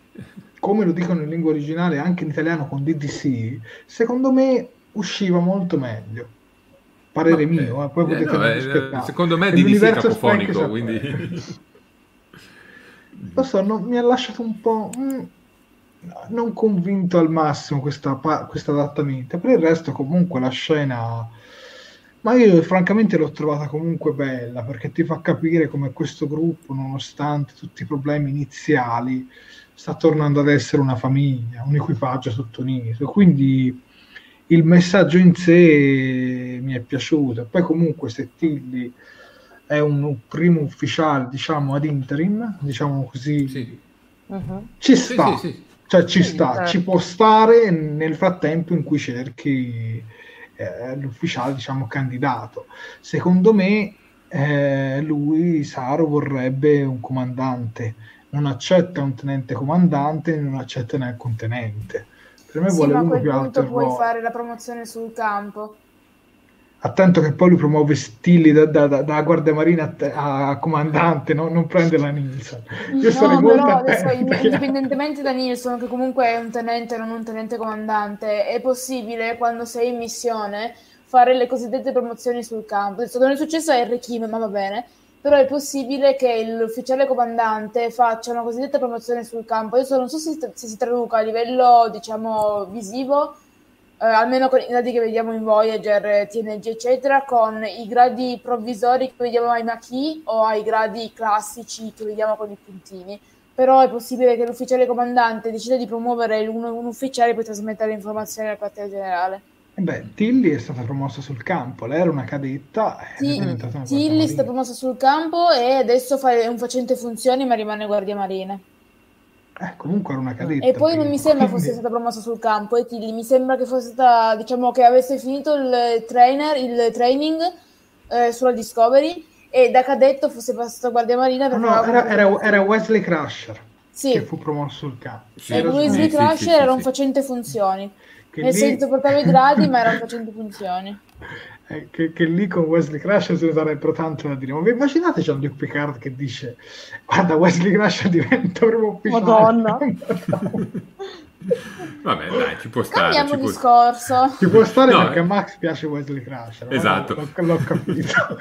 come lo dicono in lingua originale anche in italiano con DDC, secondo me usciva molto meglio parere no, mio, eh, poi
eh, no, eh, secondo me è di capofonico, quindi...
Lo so, non, mi ha lasciato un po' mm, non convinto al massimo questo adattamento, per il resto comunque la scena... Ma io francamente l'ho trovata comunque bella perché ti fa capire come questo gruppo, nonostante tutti i problemi iniziali, sta tornando ad essere una famiglia, un equipaggio sottounito. Quindi il messaggio in sé mi è piaciuto. Poi comunque se Tilly è un primo ufficiale, diciamo, ad interim, diciamo così, sì. uh-huh. ci sta. Sì, sì, cioè ci sta, certo. ci può stare nel frattempo in cui cerchi eh, l'ufficiale, diciamo, candidato. Secondo me eh, lui, Saro, vorrebbe un comandante. Non accetta un tenente comandante, non accetta neanche un tenente per me
sì,
vuole
ma
uno
a quel
più
punto puoi ruolo. fare la promozione sul campo.
Attento che poi lui promuove stili da, da, da, da guardia marina a, a comandante, no? non prende la Nilsson.
Io no, però adesso, indipendentemente da Nilsson, che comunque è un tenente, non un tenente comandante, è possibile quando sei in missione fare le cosiddette promozioni sul campo. Adesso, non è successo a R. Kim, ma va bene però è possibile che l'ufficiale comandante faccia una cosiddetta promozione sul campo. Adesso non so se, se si traduca a livello, diciamo, visivo, eh, almeno con i gradi che vediamo in Voyager, TNG, eccetera, con i gradi provvisori che vediamo ai Maquis o ai gradi classici che vediamo con i puntini. Però è possibile che l'ufficiale comandante decida di promuovere un, un ufficiale poi trasmettere le informazioni al quartiere generale.
Beh, Tilly è stata promossa sul campo, lei era una cadetta.
Sì, Tilly è stata promossa sul campo e adesso fa un facente funzioni ma rimane guardia marina.
Eh, comunque era una cadetta.
E poi prima, non mi sembra quindi... fosse stata promossa sul campo, e Tilly mi sembra che fosse stata, diciamo, che avesse finito il trainer, il training eh, sulla Discovery e da cadetto fosse passato guardia marina.
No, no era, era, era, Wesley Crusher
sì.
che fu promosso sul campo.
Sì, e Wesley sì, Crusher sì, era un facente funzioni. Che Nel lì... senso portava i gradi, ma erano facendo funzioni.
Eh, che, che, lì con Wesley Crusher se ne sarebbero tanto da dire. Ma vi immaginate Jean-Luc Picard che dice guarda Wesley Crusher diventa primo ufficiale.
Madonna.
Vabbè, dai, ci può stare.
Cambiamo
Ci può...
discorso.
Ci può stare
No,
perché
eh.
a Max piace Wesley Crusher.
Esatto.
L'ho, l'ho capito.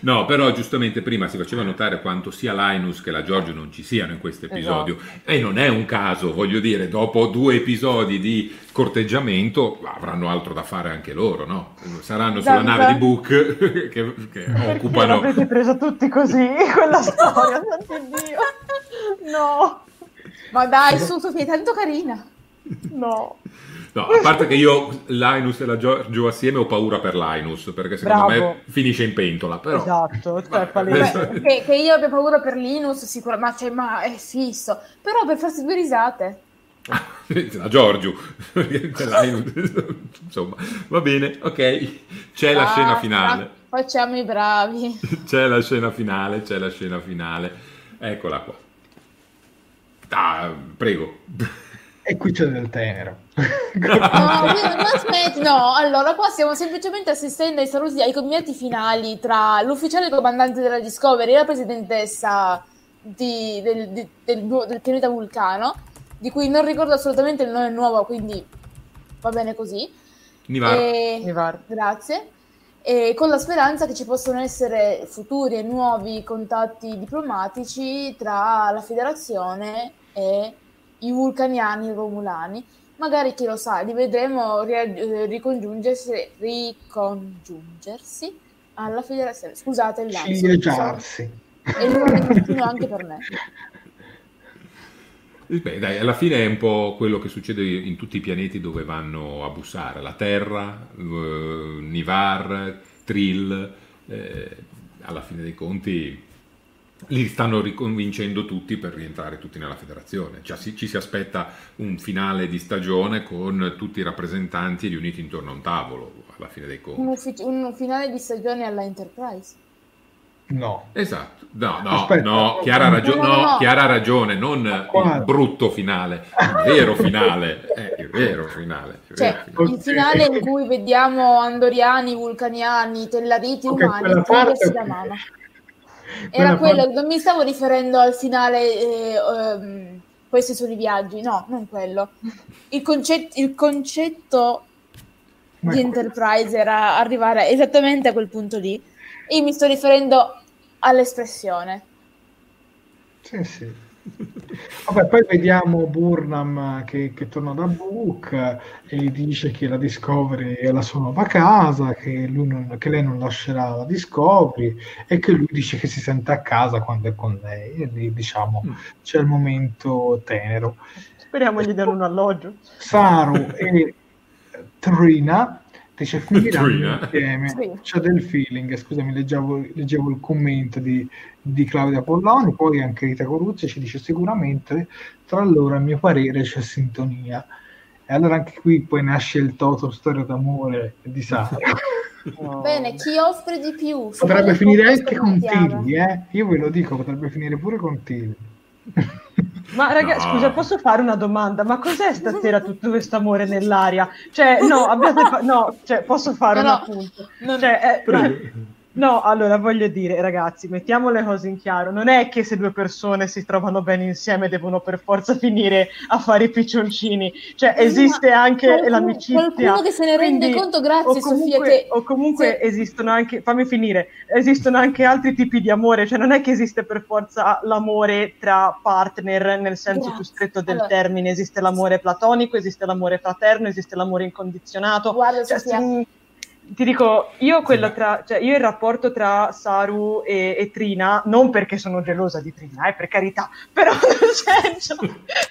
No, però giustamente prima si faceva notare quanto sia Linus che la Giorgio non ci siano in questo episodio. E non è un caso, voglio dire, dopo due episodi di corteggiamento avranno altro da fare anche loro, no? Saranno sulla
Esatto.
nave di Book che, che
Perché
occupano...
l'avete presa tutti così, quella storia, santo Dio. No,
Ma dai, su, Sofia, è tanto carina.
No.
No, a parte che io Linus e la Giorgio assieme ho paura per Linus, perché secondo
Bravo.
me finisce in pentola, però...
Esatto, cioè,
adesso-
Che, che io abbia paura per Linus, sicuramente, ma, cioè, ma è fisso. Però per farsi due risate.
la Giorgio, insomma, va bene, ok, c'è la scena finale.
Facciamo i bravi.
C'è la scena finale, c'è la scena finale. Eccola qua. Ah, prego.
E qui c'è del tenero.
No, smetti, no, allora qua stiamo semplicemente assistendo ai saluti, ai combinati finali tra l'ufficiale comandante della Discovery e la presidentessa di- del, di- del- del pianeta Vulcano, di cui non ricordo assolutamente il nome nuovo, quindi va bene così.
Nivar.
E-
Nivar.
Grazie. E con la speranza che ci possano essere futuri e nuovi contatti diplomatici tra la federazione e i vulcaniani romulani. Magari chi lo sa, li vedremo ria- eh, ricongiungersi, ricongiungersi alla federazione. Scusate il lapsus,
Cilieggiarsi.
È il di mattino anche per me.
Beh, dai, alla fine è un po' quello che succede in tutti i pianeti dove vanno a bussare. La Terra, eh, Nivar, Trill, eh, alla fine dei conti li stanno riconvincendo tutti per rientrare tutti nella federazione. Cioè, si- ci si aspetta un finale di stagione con tutti i rappresentanti riuniti intorno a un tavolo, alla fine dei conti.
Un, uffic- un finale di stagione alla Enterprise.
No.
Esatto, no, no,
Aspetta.
no, Chiara ha ragione,
No, no.
Chiara ha ragione, non il brutto finale, il vero finale, eh, il vero finale. il
Cioè,
vero finale.
il finale in cui vediamo andoriani, vulcaniani, tellariti
Ok,
umani
parte ok.
la mano. Era quello, non mi stavo riferendo al finale, eh, ehm, questi sono i viaggi, no, non quello. Il, concet- il concetto
Ma
di Enterprise era arrivare esattamente a quel punto lì. Io mi sto riferendo all'espressione.
Sì, sì. Vabbè, poi vediamo Burnham che, che torna da Book e gli dice che la Discovery è la sua nuova casa, che, lui non- che lei non lascerà la Discovery e che lui dice che si sente a casa quando è con lei. E lì, diciamo,
Mm.
c'è il momento tenero.
Speriamo gli diano un alloggio.
Saru e Trina dice finiranno
Trina.
insieme
Sì.
c'è del feeling scusami leggevo, leggevo il commento di, di Claudia Polloni poi anche Rita Coruzzi ci dice sicuramente tra loro a mio parere c'è sintonia e allora anche qui poi nasce il Toto storia d'amore di Saru
No.
Bene, chi offre di più?
potrebbe finire anche con. Tilly eh? io ve lo dico potrebbe finire pure con Tilly
Ma ragazzi,
No.
scusa, posso fare una domanda? Ma cos'è stasera tutto questo amore nell'aria? Cioè, no, abbiate fa- no, cioè, posso fare
No,
un
no.
appunto?
Non-
Cioè, eh. No, allora voglio dire, ragazzi, mettiamo le cose in chiaro. Non è che se due persone si trovano bene insieme devono per forza finire a fare i piccioncini. Cioè, esiste anche
qualcuno-
l'amicizia.
qualcuno che se ne rende
Quindi-
conto, grazie,
comunque,
Sofia, che-
o comunque
se-
esistono anche, fammi finire, esistono anche altri tipi di amore. Cioè, non è che esiste per forza l'amore tra partner nel senso
Grazie.
più stretto del
Allora-
termine. Esiste l'amore platonico, esiste l'amore fraterno, esiste l'amore incondizionato.
Guarda,
Cioè,
Sofia,
se- ti dico, io, quello tra, cioè, io il rapporto tra Saru e, e Trina, non perché sono gelosa di Trina, eh, per carità, però nel senso,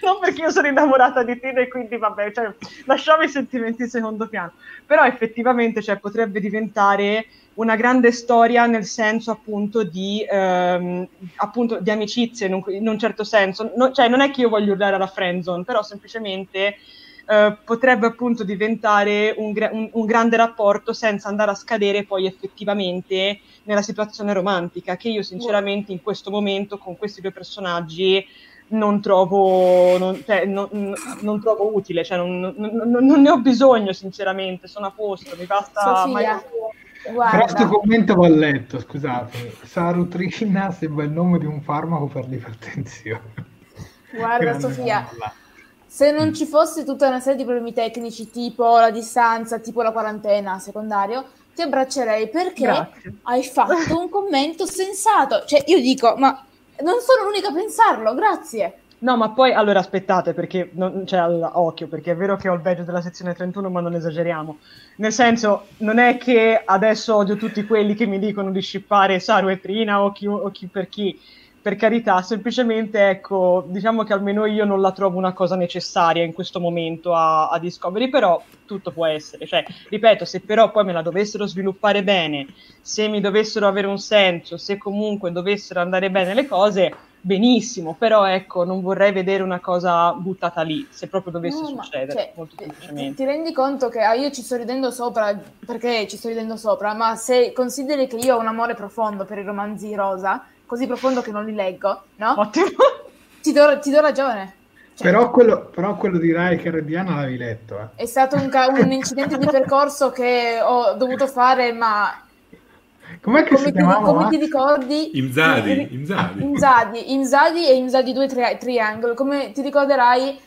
non perché io sono innamorata di Trina e quindi vabbè, cioè, lasciamo i sentimenti in secondo piano, però effettivamente cioè, potrebbe diventare una grande storia nel senso appunto di, ehm, appunto, di amicizie in un, in un certo senso, No- cioè non è che io voglio urlare alla friendzone, però semplicemente eh, potrebbe appunto diventare un, gra- un- un grande rapporto senza andare a scadere poi effettivamente nella situazione romantica, che io sinceramente in questo momento con questi due personaggi non trovo, non, cioè, non- non- non trovo utile, cioè non, non- non- non ne ho bisogno sinceramente, sono a posto, mi basta...
Guarda,
questo commento va letto, scusatemi. Sarutrina sembra il nome di un farmaco per l'ipertensione.
guarda
Grande
Sofia,
parola.
Se non ci fosse tutta una serie di problemi tecnici, tipo la distanza, tipo la quarantena secondario, ti abbraccerei perché
Grazie.
hai fatto un commento sensato. Cioè, io dico, ma non sono l'unica a pensarlo, grazie.
No, ma poi allora aspettate, perché non, cioè, occhio, perché è vero che ho il badge della sezione 31, ma non esageriamo. Nel senso, non è che adesso odio tutti quelli che mi dicono di shippare Saru e Trina o chi, o chi per chi, per carità, semplicemente ecco, diciamo che almeno io non la trovo una cosa necessaria in questo momento a, a Discovery, però tutto può essere. Cioè, ripeto, se però poi me la dovessero sviluppare bene, se mi dovessero avere un senso, se comunque dovessero andare bene le cose, benissimo, però ecco, non vorrei vedere una cosa buttata lì, se proprio dovesse
No, ma,
succedere,
cioè,
molto
ti,
semplicemente.
ti rendi conto che ah, io ci sto ridendo sopra perché ci sto ridendo sopra, ma se consideri che io ho un amore profondo per i romanzi rosa, così profondo che non li leggo, no?
Ottimo.
Ti do, ti do ragione. Cioè,
Però quello, però quello di Riker e Diana l'avevi letto, eh.
È stato un, ca- un incidente di percorso che ho dovuto fare, ma
Com'è che
come
si
ti,
chiamava?
come ti ricordi?
Imzadi, Imzadi.
Imzadi, Imzadi e Imzadi 2 tri- Triangle. Come ti ricorderai,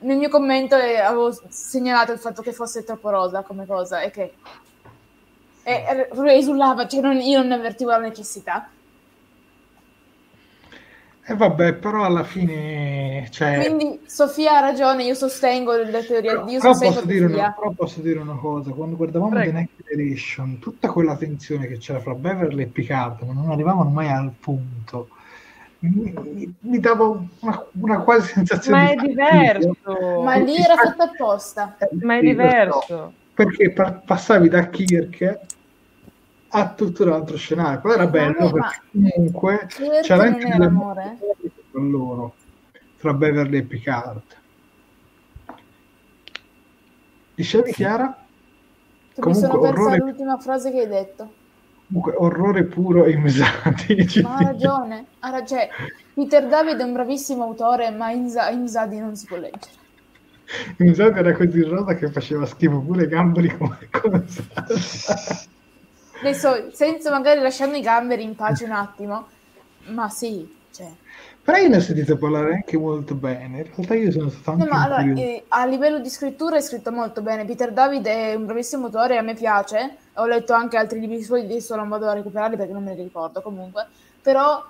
nel mio commento eh, avevo segnalato il fatto che fosse troppo rosa come cosa e che e, e, esulava, cioè non- io non ne avvertivo la necessità.
E vabbè, però alla fine... Cioè,
Quindi Sofia ha ragione, io sostengo la teoria,
però,
io
però posso dire una, però posso dire una cosa, quando guardavamo
Prego.
The Next Generation, tutta quella tensione che c'era fra Beverly e Picard, ma non arrivavano mai al punto, mi, mi- mi dava una, una quasi sensazione
Ma è
di
diverso.
Ma lì era fatto apposta.
Ma è diverso.
perché pa- passavi da Kirk a tutto un altro scenario però era bello
Vabbè,
perché comunque c'era anche
era amore?
tra loro tra Beverly e Picard dicevi Chiara?
Che mi sono
Comunque,
persa
orrore-
l'ultima frase che hai detto.
comunque orrore puro e mesati
Ma ha ragione, ha ra- cioè, Peter David è un bravissimo autore, ma Inza- Inzadi non si può leggere.
Mesati era così rosa che faceva schifo pure i gamberi come, salsa.
Adesso, senza magari lasciando i gamberi in pace un attimo, ma sì, cioè.
però io ne ho sentito parlare anche molto bene in realtà io sono stato anche
No, ma allora, eh, a livello di scrittura è scritto molto bene. Peter David è un bravissimo autore, a me piace. Ho letto anche altri libri suoi, adesso non vado a recuperarli perché non me li ricordo comunque. Però,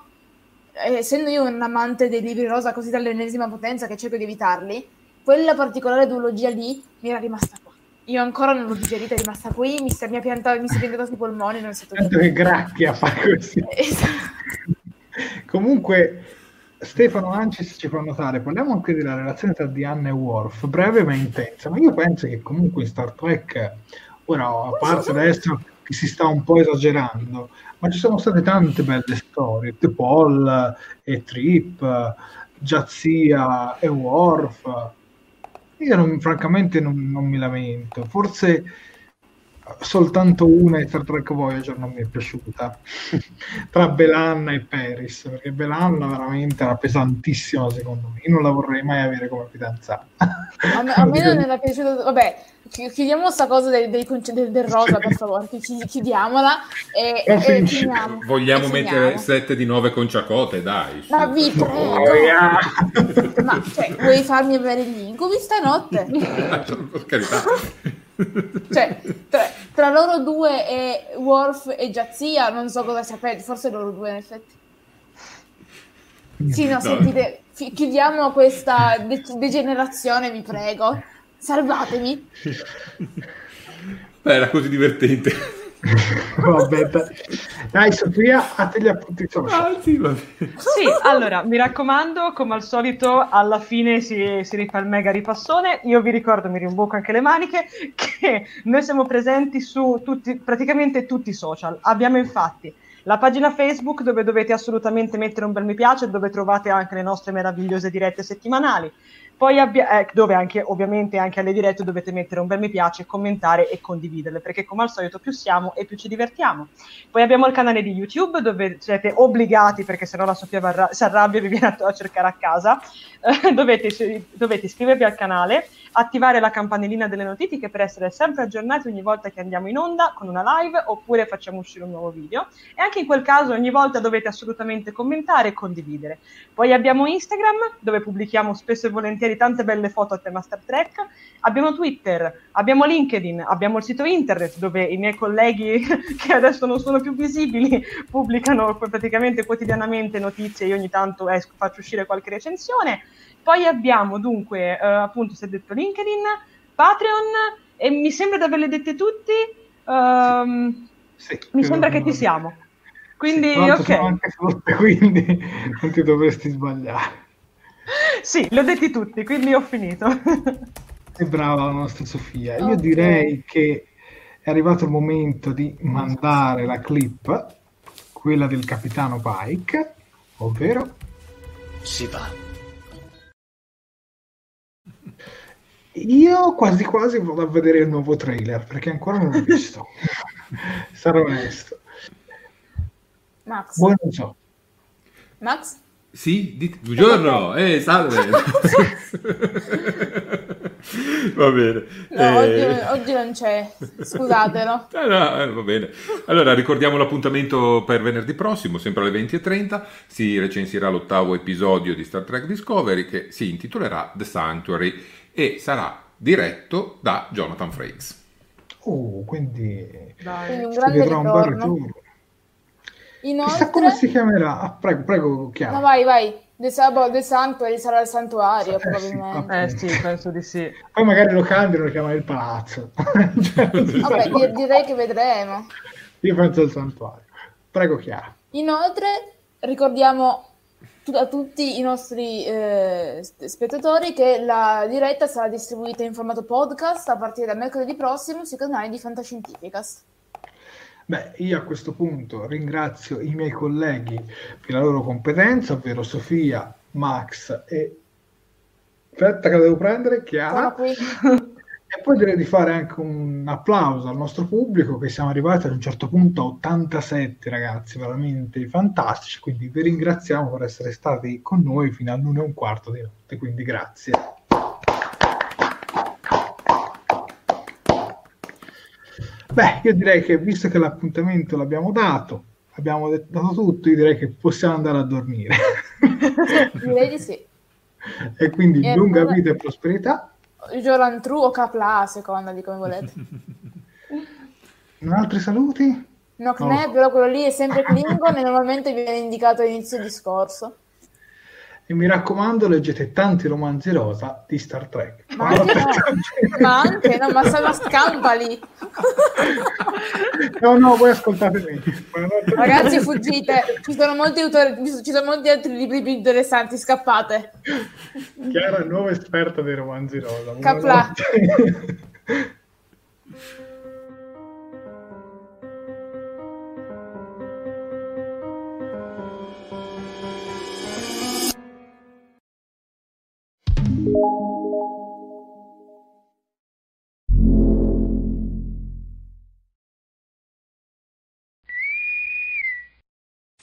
eh, essendo io un amante dei libri rosa così dall'ennesima potenza che cerco di evitarli, quella particolare duologia lì mi era rimasta qua. Io ancora non l'ho digerita, è rimasta qui, mi si, mi ha piantato, mi si è piantato sui polmoni, non è stato
tanto che gracchia fa così
Esatto.
Comunque, Stefano Ancis ci fa notare, parliamo anche della relazione tra Diana e Worf, breve ma intensa, ma io penso che comunque in Star Trek, ora a parte adesso che si sta un po' esagerando, ma ci sono state tante belle storie, The Paul e Trip, Jazia e Worf. Io non- francamente non, non mi lamento, forse soltanto una di Star Trek Voyager non mi è piaciuta tra Belanna e Paris perché Belanna veramente era pesantissima secondo me io non la vorrei mai avere come fidanzata
A me, a me non era piaciuto. Vabbè, chi- chiudiamo sta cosa del, del del- del rosa, per favore. chi- Chiudiamola e, e finiamo.
Vogliamo
E
mettere
finiamo.
7 di 9 con Ciacote, dai.
Ma vi prego.
Oh,
Ma cioè, vuoi farmi avere gli incubi stanotte?
per carità.
Cioè, tra, tra loro due e Worf e Jazia, non so cosa sapete, forse loro due in effetti. Sì, no,
No.
sentite, fi- chiudiamo questa de- degenerazione, vi prego. Salvatemi.
Beh, era così divertente.
Vabbè, dai. dai Sofia a te gli appunti social
Ah, sì.
Sì, allora, mi raccomando, come al solito, alla fine si, si rifà il mega ripassone. Io vi ricordo, mi rimbocco anche le maniche, che noi siamo presenti su tutti, praticamente tutti i social. Abbiamo infatti la pagina Facebook dove dovete assolutamente mettere un bel mi piace, dove trovate anche le nostre meravigliose dirette settimanali. Poi abbia- eh, dove anche, ovviamente, anche alle dirette dovete mettere un bel mi piace, commentare e condividerle, perché come al solito più siamo e più ci divertiamo. Poi abbiamo il canale di YouTube dove siete obbligati, perché sennò la Sofia varra- si arrabbia e vi viene a, cercare a casa, eh, dovete, dovete iscrivervi al canale, attivare la campanellina delle notifiche per essere sempre aggiornati ogni volta che andiamo in onda con una live oppure facciamo uscire un nuovo video. E anche in quel caso ogni volta dovete assolutamente commentare e condividere. Poi abbiamo Instagram dove pubblichiamo spesso e volentieri tante belle foto a tema Star Trek. Abbiamo Twitter, abbiamo LinkedIn, abbiamo il sito internet dove i miei colleghi che adesso non sono più visibili pubblicano praticamente quotidianamente notizie, io ogni tanto esco, faccio uscire qualche recensione. Poi abbiamo dunque, eh, appunto, si è detto LinkedIn, Patreon e mi sembra di averle dette tutti. Um, sì, mi sembra che ci siamo. Quindi, sì, ok.
Anche flotte, quindi non ti dovresti sbagliare.
Sì, li ho detti tutti, quindi ho finito.
Sei brava la nostra Sofia. Io direi che è arrivato il momento di mandare la clip, quella del capitano Pike, ovvero...
Si va.
Io quasi quasi vado a vedere il nuovo trailer perché ancora non l'ho visto. Sarò onesto.
Max.
Buon non so.
Max?
Sì, dite, buongiorno, eh, salve. va bene.
No, eh... oggi, oggi, non c'è, scusatelo.
eh, no, eh, va bene. Allora, ricordiamo l'appuntamento per venerdì prossimo, sempre alle 20.30, si recensirà l'ottavo episodio di Star Trek Discovery che si intitolerà The Sanctuary e sarà diretto da Jonathan Frakes.
Oh, quindi,
Dai. un grande ritorno.
Inoltre... Chissà come si chiamerà. Ah, prego, prego, Chiara.
No, vai, vai. The, Sabo, The Sanctuary sarà il santuario, eh, probabilmente.
Sì, eh sì, penso di sì.
Poi magari lo cambiano e lo chiamano il palazzo.
cioè, Vabbè, di- direi che vedremo.
Io penso al santuario. Prego, Chiara.
Inoltre, ricordiamo a tutti i nostri eh, spettatori che la diretta sarà distribuita in formato podcast a partire da mercoledì prossimo sui canali di Fantascientificast.
Beh, io a questo punto ringrazio i miei colleghi per la loro competenza, ovvero Sofia, Max e... Aspetta che la devo prendere, Chiara. E poi direi di fare anche un applauso al nostro pubblico che siamo arrivati ad un certo punto a 87 ragazzi, veramente fantastici, quindi vi ringraziamo per essere stati con noi fino all'una e un quarto di notte, quindi grazie. Beh, io direi che visto che l'appuntamento l'abbiamo dato, abbiamo dato tutto, io direi che possiamo andare a dormire.
direi di sì.
E quindi e lunga allora... vita e prosperità.
Joran True o Capla a seconda di come volete.
Altri saluti?
No, no. però quello lì è sempre Klingon e normalmente viene indicato all'inizio discorso.
E mi raccomando, leggete tanti romanzi rosa di Star Trek.
Ma anche, no, ma, anche no, ma sono scampali.
no, no, voi ascoltate me.
Ragazzi, fuggite. Ci sono molti autori, ci sono molti altri libri più interessanti, scappate.
Chiara è nuova esperta dei romanzi rosa.
Capla.